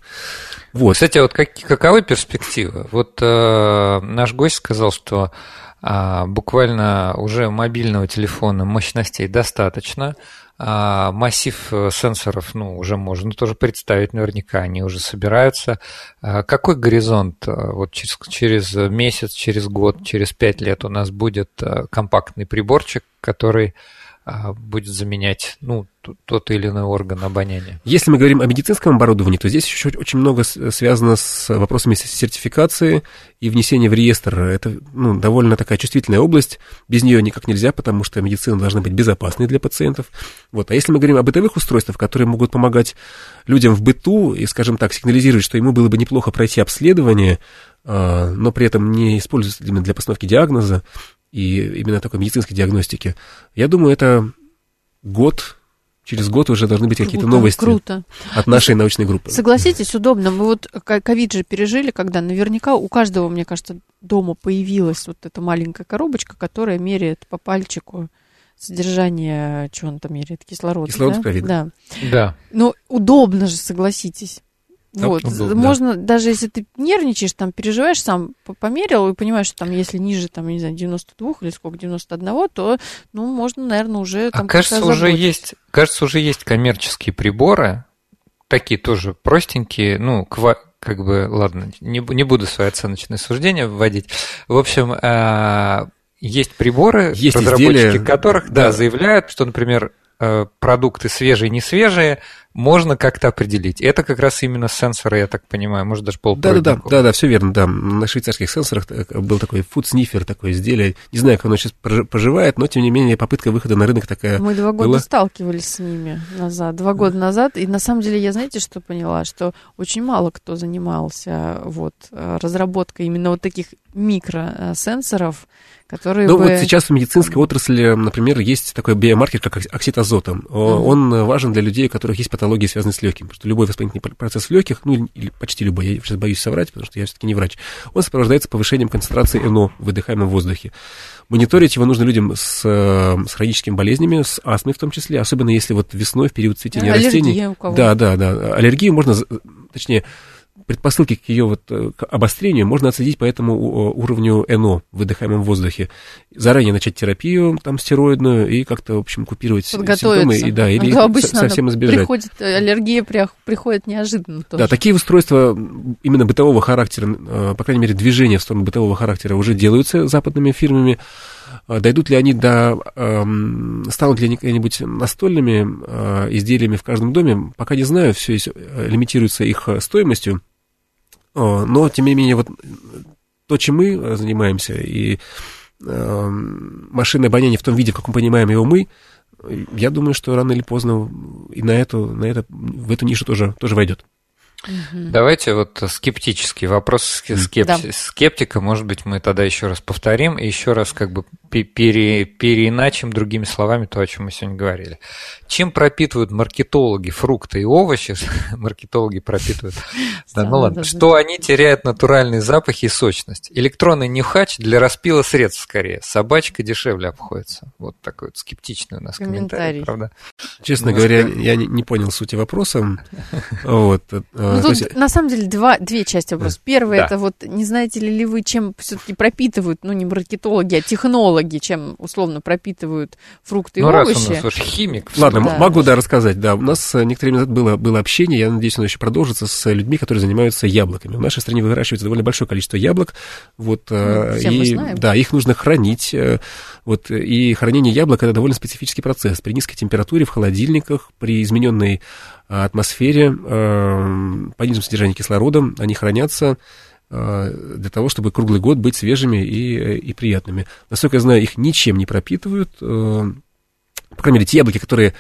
Speaker 1: Вот. Кстати, вот как, каковы перспективы? Вот э, наш гость сказал, что а, буквально уже мобильного телефона мощностей достаточно, а, массив э, сенсоров, ну, уже можно тоже представить, наверняка они уже собираются. А, какой горизонт э, вот через, через месяц, через год, через пять лет у нас будет э, компактный приборчик, который а, будет заменять ну, тот или иной орган обоняния.
Speaker 3: Если мы говорим о медицинском оборудовании, то здесь еще очень много связано с вопросами сертификации и внесения в реестр. Это ну, довольно такая чувствительная область, без нее никак нельзя, потому что медицина должна быть безопасной для пациентов. Вот. А если мы говорим о бытовых устройствах, которые могут помогать людям в быту и, скажем так, сигнализировать, что ему было бы неплохо пройти обследование, а, но при этом не используется именно для постановки диагноза, и именно такой медицинской диагностики. Я думаю, это год, через год уже должны быть какие-то новости
Speaker 2: круто.
Speaker 3: от нашей научной группы.
Speaker 2: Согласитесь, удобно. Мы вот ковид же пережили, когда наверняка у каждого, мне кажется, дома появилась вот эта маленькая коробочка, которая меряет по пальчику содержание, что он там меряет, кислород.
Speaker 3: Кислород да? ковид.
Speaker 2: Да.
Speaker 1: да.
Speaker 2: Ну, удобно же, согласитесь. Вот, удобно. можно, даже если ты нервничаешь, там, переживаешь, сам померил и понимаешь, что там, если ниже, там, не знаю, 92 или сколько, 91, то, ну, можно, наверное, уже там
Speaker 1: А кажется, уже есть, кажется, уже есть коммерческие приборы, такие тоже простенькие, ну, ква как бы, ладно, не, не буду свои оценочные суждения вводить. В общем, э, есть приборы, есть разработчики изделия, которых, да, да, заявляют, что, например, э, продукты свежие, не свежие, можно как-то определить. Это как раз именно сенсоры, я так понимаю, может даже пол
Speaker 3: да, да, да, да, да, все верно, да. На швейцарских сенсорах э, был такой food sniffer, такое изделие. Не знаю, как оно сейчас поживает, но тем не менее попытка выхода на рынок такая.
Speaker 2: Мы два года была. сталкивались с ними назад, два года назад, и на самом деле я знаете, что поняла, что очень мало кто занимался вот разработкой именно вот таких микросенсоров, которые
Speaker 3: Ну
Speaker 2: бы...
Speaker 3: вот сейчас в медицинской отрасли, например, есть такой биомаркер, как оксид азота. Mm-hmm. Он важен для людей, у которых есть патологии, связанные с легким. Потому что любой воспалительный процесс в легких, ну или почти любой, я сейчас боюсь соврать, потому что я все-таки не врач, он сопровождается повышением концентрации НО в выдыхаемом воздухе. Мониторить его нужно людям с, с хроническими болезнями, с астмой в том числе, особенно если вот весной в период цветения Аллергия растений. У кого? Да, да, да. Аллергию можно, точнее, предпосылки к ее вот э, к обострению можно отследить по этому уровню НО в выдыхаемом воздухе. Заранее начать терапию там стероидную и как-то, в общем, купировать симптомы и да, или а обычно совсем избежать.
Speaker 2: Приходит, э, аллергия приходит неожиданно тоже.
Speaker 3: Да, такие устройства именно бытового характера, э, по крайней мере, движения в сторону бытового характера уже делаются западными фирмами. Дойдут ли они до... Эм, станут ли они какими-нибудь настольными э, изделиями в каждом доме, пока не знаю, все лимитируется их стоимостью. Но, тем не менее, вот то, чем мы занимаемся, и э, машинное обоняние в том виде, в каком понимаем его мы, я думаю, что рано или поздно и на эту, на это, в эту нишу тоже, тоже войдет.
Speaker 1: Давайте вот скептический вопрос скепти... да. скептика, может быть, мы тогда еще раз повторим и еще раз как бы пере... переиначим другими словами то, о чем мы сегодня говорили. Чем пропитывают маркетологи фрукты и овощи? маркетологи пропитывают. Да, ну ладно. Что они теряют натуральные запахи и сочность? Электронный нюхач для распила средств скорее. Собачка дешевле обходится. Вот такой вот скептичный у нас комментарий, правда?
Speaker 3: Честно говоря, я не, не понял сути вопроса. Вот. Э,
Speaker 2: Ну, тут, есть... на самом деле, два, две части вопроса. Первое, да. это вот, не знаете ли вы, чем все-таки пропитывают, ну, не маркетологи, а технологи, чем, условно, пропитывают фрукты ну, и овощи. Ну, раз у
Speaker 1: нас уж химик.
Speaker 3: Ладно, да. могу, да, рассказать, да. У нас э, некоторое время назад было, было общение, я надеюсь, оно еще продолжится, с людьми, которые занимаются яблоками. В нашей стране выращивается довольно большое количество яблок, вот, э, ну, и, да, их нужно хранить, э, вот, и хранение яблок – это довольно специфический процесс. При низкой температуре, в холодильниках, при измененной атмосфере, по низкому содержанию кислорода, они хранятся для того, чтобы круглый год быть свежими и, и приятными. Насколько я знаю, их ничем не пропитывают. По крайней мере, те яблоки, которые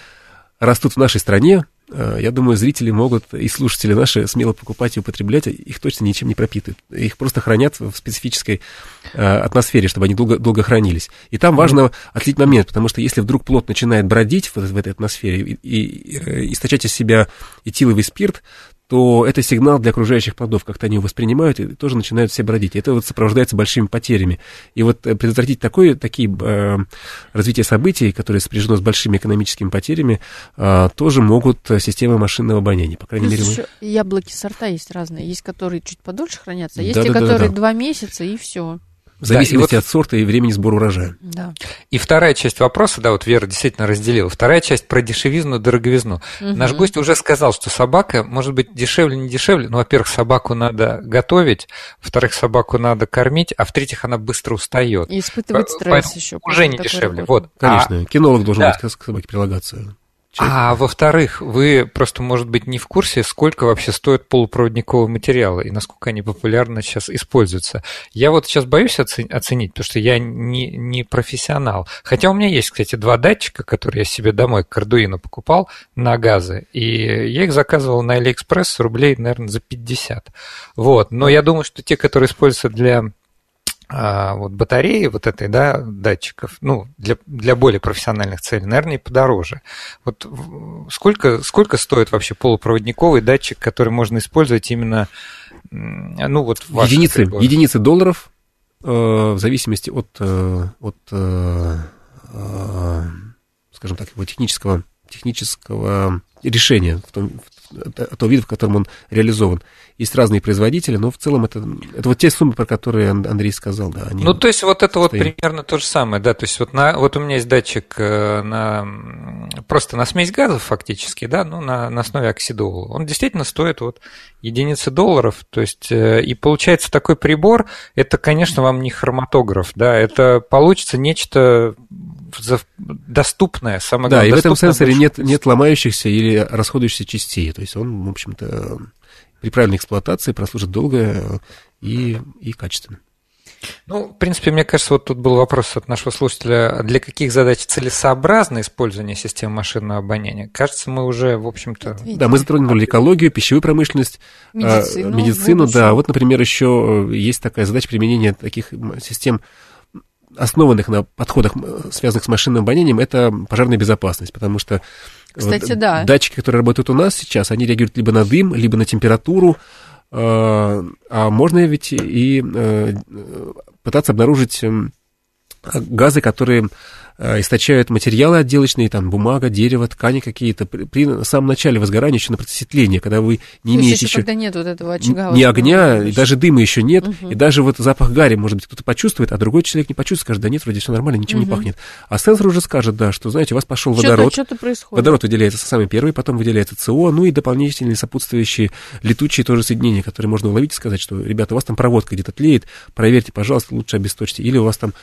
Speaker 3: растут в нашей стране, э, я думаю, зрители могут и слушатели наши смело покупать и употреблять, их точно ничем не пропитывают. Их просто хранят в специфической э, атмосфере, чтобы они долго, долго хранились. И там важно отлить момент, потому что если вдруг плод начинает бродить в, в этой атмосфере и, и, и э, источать из себя этиловый спирт, то это сигнал для окружающих плодов, как-то они его воспринимают и тоже начинают все бродить. Это вот сопровождается большими потерями. И вот э, предотвратить такое, такие э, развитие событий, которые сопряжено с большими экономическими потерями, э, тоже могут системы машинного обоняния. По крайней Плюс мере,
Speaker 2: мы... яблоки сорта есть разные. Есть, которые чуть подольше хранятся, а есть да, те, да, которые да, да. два месяца и все.
Speaker 3: В зависимости да, вот... от сорта и времени сбора урожая.
Speaker 1: Да. И вторая часть вопроса, да, вот Вера действительно разделила. Вторая часть про дешевизну, дороговизну. Угу. Наш гость уже сказал, что собака может быть дешевле, не дешевле. Ну, во-первых, собаку надо готовить, во-вторых, собаку надо кормить, а в-третьих, она быстро устает.
Speaker 2: И испытывать стресс еще.
Speaker 1: Уже не дешевле. Вот.
Speaker 3: Конечно, а... кинолог должен да. быть к собаке прилагаться.
Speaker 1: А во-вторых, вы просто, может быть, не в курсе, сколько вообще стоят полупроводниковые материалы и насколько они популярно сейчас используются. Я вот сейчас боюсь оценить, потому что я не, не профессионал. Хотя у меня есть, кстати, два датчика, которые я себе домой к Arduino покупал на газы, и я их заказывал на AliExpress рублей, наверное, за 50. Вот. Но я думаю, что те, которые используются для а, вот батареи вот этой, да, датчиков, ну, для, для более профессиональных целей, наверное, и подороже. Вот сколько, сколько стоит вообще полупроводниковый датчик, который можно использовать именно, ну, вот в
Speaker 3: единицы, единицы долларов э, в зависимости от, э, от э, э, скажем так, его технического, технического решения, в том, в, того вида, в котором он реализован. Есть разные производители, но в целом это, это вот те суммы, про которые Андрей сказал, да.
Speaker 1: Они ну, то есть вот это стоят. вот примерно то же самое, да, то есть вот, на, вот у меня есть датчик э, на, просто на смесь газов фактически, да, ну, на, на основе оксидола. Он действительно стоит вот единицы долларов, то есть э, и получается такой прибор, это, конечно, вам не хроматограф, да, это получится нечто доступное, самое
Speaker 3: главное. Да, и в этом сенсоре нет, нет ломающихся или расходующихся частей, то есть он, в общем-то, при правильной эксплуатации прослужит долго и, и качественно.
Speaker 1: Ну, в принципе, мне кажется, вот тут был вопрос от нашего слушателя, для каких задач целесообразно использование системы машинного обоняния. Кажется, мы уже, в общем-то...
Speaker 3: Да, мы затронули экологию, пищевую промышленность, медицину, а, медицину да. Вот, например, еще есть такая задача применения таких систем основанных на подходах, связанных с машинным обонянием, это пожарная безопасность, потому что
Speaker 2: Кстати, вот, да.
Speaker 3: датчики, которые работают у нас сейчас, они реагируют либо на дым, либо на температуру, а, а можно ведь и э, пытаться обнаружить газы, которые Э, источают материалы отделочные, там бумага, дерево, ткани какие-то. При, при самом начале возгорания, еще на процессе тления, когда вы не То имеете еще...
Speaker 2: когда нет вот этого очага.
Speaker 3: Ни огня, и даже дыма еще нет, угу. и даже вот запах гари, может быть, кто-то почувствует, а другой человек не почувствует, скажет, да нет, вроде все нормально, ничем угу. не пахнет. А сенсор уже скажет, да, что, знаете, у вас пошел водород.
Speaker 2: Что-то происходит.
Speaker 3: Водород выделяется самый первый, потом выделяется СО, ну и дополнительные сопутствующие летучие тоже соединения, которые можно уловить и сказать, что, ребята, у вас там проводка где-то тлеет, проверьте, пожалуйста, лучше обесточьте. Или у вас там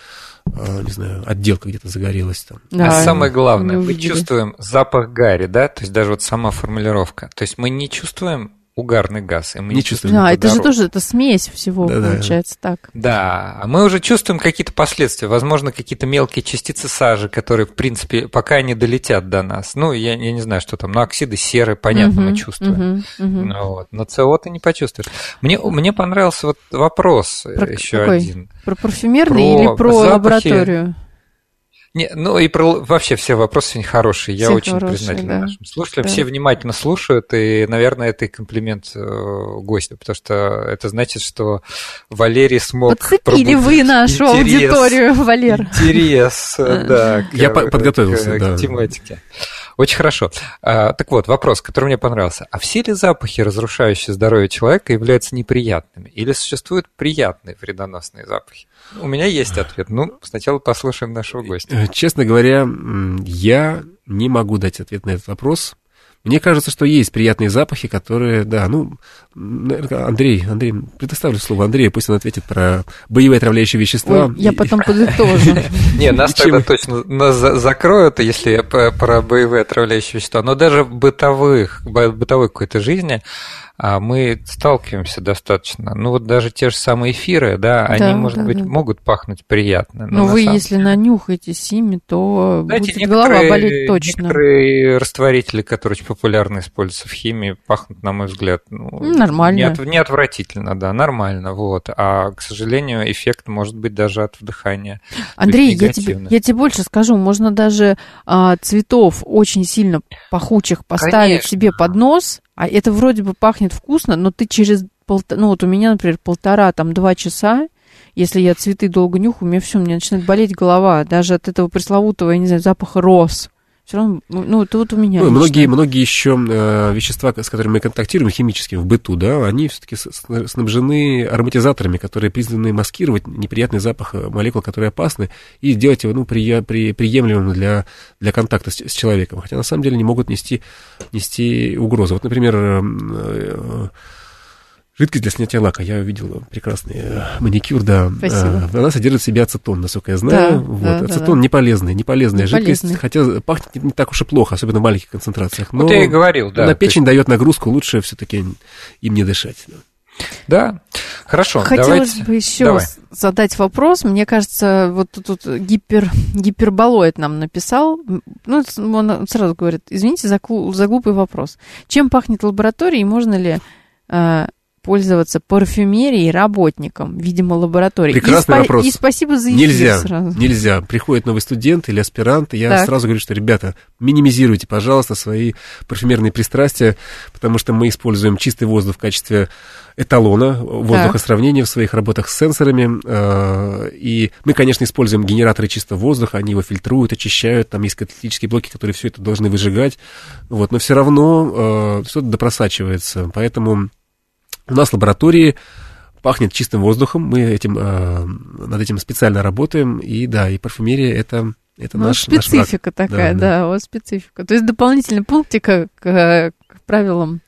Speaker 3: не знаю, отделка где-то загорелась там.
Speaker 1: Да, а самое главное, мы чувствуем запах гари, да, то есть даже вот сама формулировка. То есть мы не чувствуем угарный газ, и мы не, чувствуем
Speaker 2: Да, это же тоже это смесь всего, да, получается да. так.
Speaker 1: Да, а мы уже чувствуем какие-то последствия, возможно, какие-то мелкие частицы сажи, которые, в принципе, пока не долетят до нас. Ну, я, я не знаю, что там, но оксиды серы, понятно, угу, мы чувствуем. Угу, угу. Ну, вот. Но СО ты не почувствуешь. Мне, мне понравился вот вопрос про еще какой? один.
Speaker 2: Про парфюмерный про или про запахи... лабораторию?
Speaker 1: Не, ну и про, вообще все вопросы сегодня хорошие. Я все очень хорошие, признателен да. нашим слушателям. Да. Все внимательно слушают, и, наверное, это и комплимент э, гостю, потому что это значит, что Валерий смог
Speaker 2: Подцепили вы нашу интерес, аудиторию, Валер.
Speaker 1: Интерес, да.
Speaker 3: Я подготовился, да.
Speaker 1: К тематике. Очень хорошо. А, так вот, вопрос, который мне понравился. А все ли запахи, разрушающие здоровье человека, являются неприятными? Или существуют приятные вредоносные запахи? У меня есть ответ. Ну, сначала послушаем нашего гостя.
Speaker 3: Э, честно говоря, я не могу дать ответ на этот вопрос. Мне кажется, что есть приятные запахи, которые, да, ну, Андрей, Андрей, предоставлю слово Андрею, пусть он ответит про боевые отравляющие вещества. Ой,
Speaker 2: я потом подытожу.
Speaker 1: Не, нас тогда точно закроют, если я про боевые отравляющие вещества, но даже бытовых, бытовой какой-то жизни а мы сталкиваемся достаточно. Ну вот даже те же самые эфиры, да, они, может быть, могут пахнуть приятно.
Speaker 2: Но, но вы, если нанюхаетесь ими, то будет голова болеть точно.
Speaker 1: Некоторые растворители, которые очень популярно используются в химии, пахнут, на мой взгляд, ну,
Speaker 2: нормально. Не,
Speaker 1: от, не отвратительно, да, нормально, вот. А, к сожалению, эффект может быть даже от вдыхания.
Speaker 2: Андрей, я тебе, я тебе больше скажу, можно даже а, цветов очень сильно пахучих поставить Конечно. себе под нос, а это вроде бы пахнет вкусно, но ты через полтора, ну вот у меня, например, полтора, там, два часа, если я цветы долго нюхаю, у меня все, у меня начинает болеть голова, даже от этого пресловутого, я не знаю, запаха роз. Все равно, ну, это вот у меня.
Speaker 3: Ну, многие, многие еще э, вещества, с которыми мы контактируем, химические в быту, да, они все-таки снабжены ароматизаторами, которые призваны маскировать неприятный запах э, молекул, которые опасны, и сделать его ну, при, при, приемлемым для, для контакта с, с человеком. Хотя на самом деле не могут нести, нести угрозу. Вот, например, э, э Жидкость для снятия лака. Я увидел прекрасный э, маникюр, да.
Speaker 2: Спасибо.
Speaker 3: Она содержит в себе ацетон, насколько я знаю. Да, вот. Да, ацетон да. не полезный, не полезная не жидкость, полезный. хотя пахнет не, так уж и плохо, особенно в маленьких концентрациях.
Speaker 1: Но вот я и говорил, да.
Speaker 3: На печень есть... дает нагрузку, лучше все-таки им не дышать. Да.
Speaker 1: Да, хорошо.
Speaker 2: Хотелось давайте... бы еще Давай. задать вопрос. Мне кажется, вот тут гипер, гиперболоид нам написал. Ну, он сразу говорит, извините за, за глупый вопрос. Чем пахнет лаборатория и можно ли э, пользоваться парфюмерией работникам, видимо, лаборатории.
Speaker 3: Прекрасный и вопрос.
Speaker 2: И спасибо за
Speaker 3: Нельзя, сразу. нельзя. Приходит новый студент или аспирант, и я так. сразу говорю, что, ребята, минимизируйте, пожалуйста, свои парфюмерные пристрастия, потому что мы используем чистый воздух в качестве эталона воздухосравнения в своих работах с сенсорами. Э, и мы, конечно, используем генераторы чистого воздуха, они его фильтруют, очищают, там есть каталитические блоки, которые все это должны выжигать. Вот, но все равно э, что-то допросачивается. Поэтому у нас в лаборатории пахнет чистым воздухом, мы этим, э, над этим специально работаем, и да, и парфюмерия это, это ну, наш
Speaker 2: специфика наш такая, да, да, да, вот специфика. То есть дополнительный пунктик к, к правилам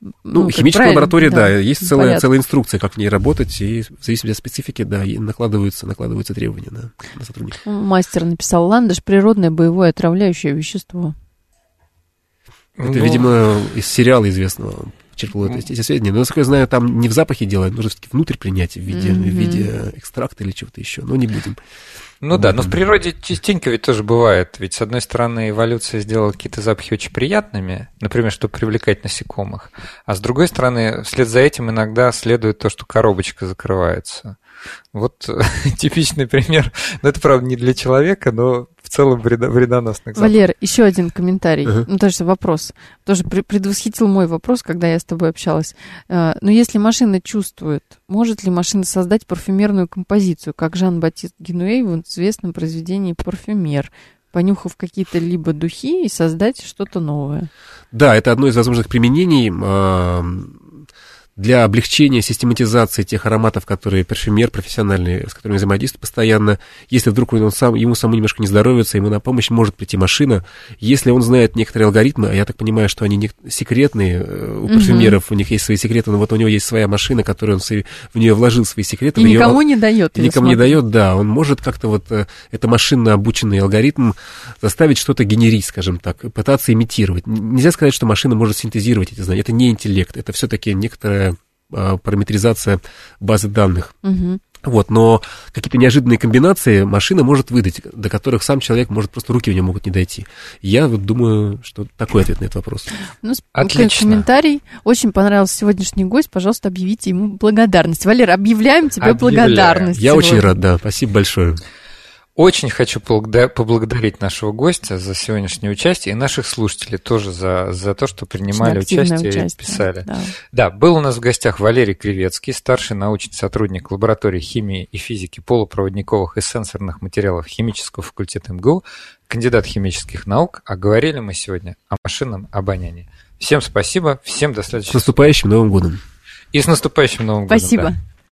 Speaker 3: ну, ну химическая лаборатория, да, да есть целая, целая инструкция, как в ней работать, и в зависимости от специфики, да, и накладываются, накладываются требования да, на сотрудников.
Speaker 2: Мастер написал, ландыш – природное боевое отравляющее вещество.
Speaker 3: Это, ну... видимо, из сериала известного черпал это, эти сведения. Но, насколько я знаю, там не в запахе делают, нужно все-таки внутрь принять в виде, mm-hmm. в виде экстракта или чего-то еще. Но не будем.
Speaker 1: Ну да, но в природе частенько ведь тоже бывает. Ведь, с одной стороны, эволюция сделала какие-то запахи очень приятными, например, чтобы привлекать насекомых, а с другой стороны, вслед за этим иногда следует то, что коробочка закрывается. Вот типичный пример. Но это, правда, не для человека, но в целом вредо, вредоносных
Speaker 2: запахов. Валер, еще один комментарий. Uh-huh. Ну, тоже вопрос. Тоже предвосхитил мой вопрос, когда я с тобой общалась. А, но если машина чувствует, может ли машина создать парфюмерную композицию, как Жан-Батист Генуэй в известном произведении «Парфюмер», понюхав какие-то либо духи и создать что-то новое?
Speaker 3: Да, это одно из возможных применений для облегчения систематизации тех ароматов, которые парфюмер профессиональный, с которыми взаимодействует постоянно, если вдруг он сам, ему самому немножко не здоровится, ему на помощь может прийти машина, если он знает некоторые алгоритмы, а я так понимаю, что они не секретные, э, у парфюмеров угу. у них есть свои секреты, но вот у него есть своя машина, которую он в нее вложил свои секреты.
Speaker 2: И никому нее, не дает.
Speaker 3: И никому не дает, да, он может как-то вот э, это машинно обученный алгоритм заставить что-то генерить, скажем так, пытаться имитировать. Нельзя сказать, что машина может синтезировать эти знания, это не интеллект, это все-таки некоторая параметризация базы данных. Угу. Вот, но какие-то неожиданные комбинации машина может выдать, до которых сам человек может просто руки у него могут не дойти. Я вот думаю, что такой ответ на этот вопрос.
Speaker 2: Ну, Отлично. комментарий. Очень понравился сегодняшний гость. Пожалуйста, объявите ему благодарность. Валер, объявляем тебе Объявляю. благодарность.
Speaker 3: Я сегодня. очень рад, да. Спасибо большое.
Speaker 1: Очень хочу поблагодарить нашего гостя за сегодняшнее участие и наших слушателей тоже за, за то, что принимали участие, участие и писали. Да. да, был у нас в гостях Валерий Кривецкий, старший научный сотрудник лаборатории химии и физики полупроводниковых и сенсорных материалов химического факультета МГУ, кандидат химических наук, а говорили мы сегодня о машинном обонянии. Всем спасибо, всем до следующего.
Speaker 3: С наступающим Новым годом.
Speaker 1: И с наступающим Новым
Speaker 2: спасибо. годом. Спасибо. Да.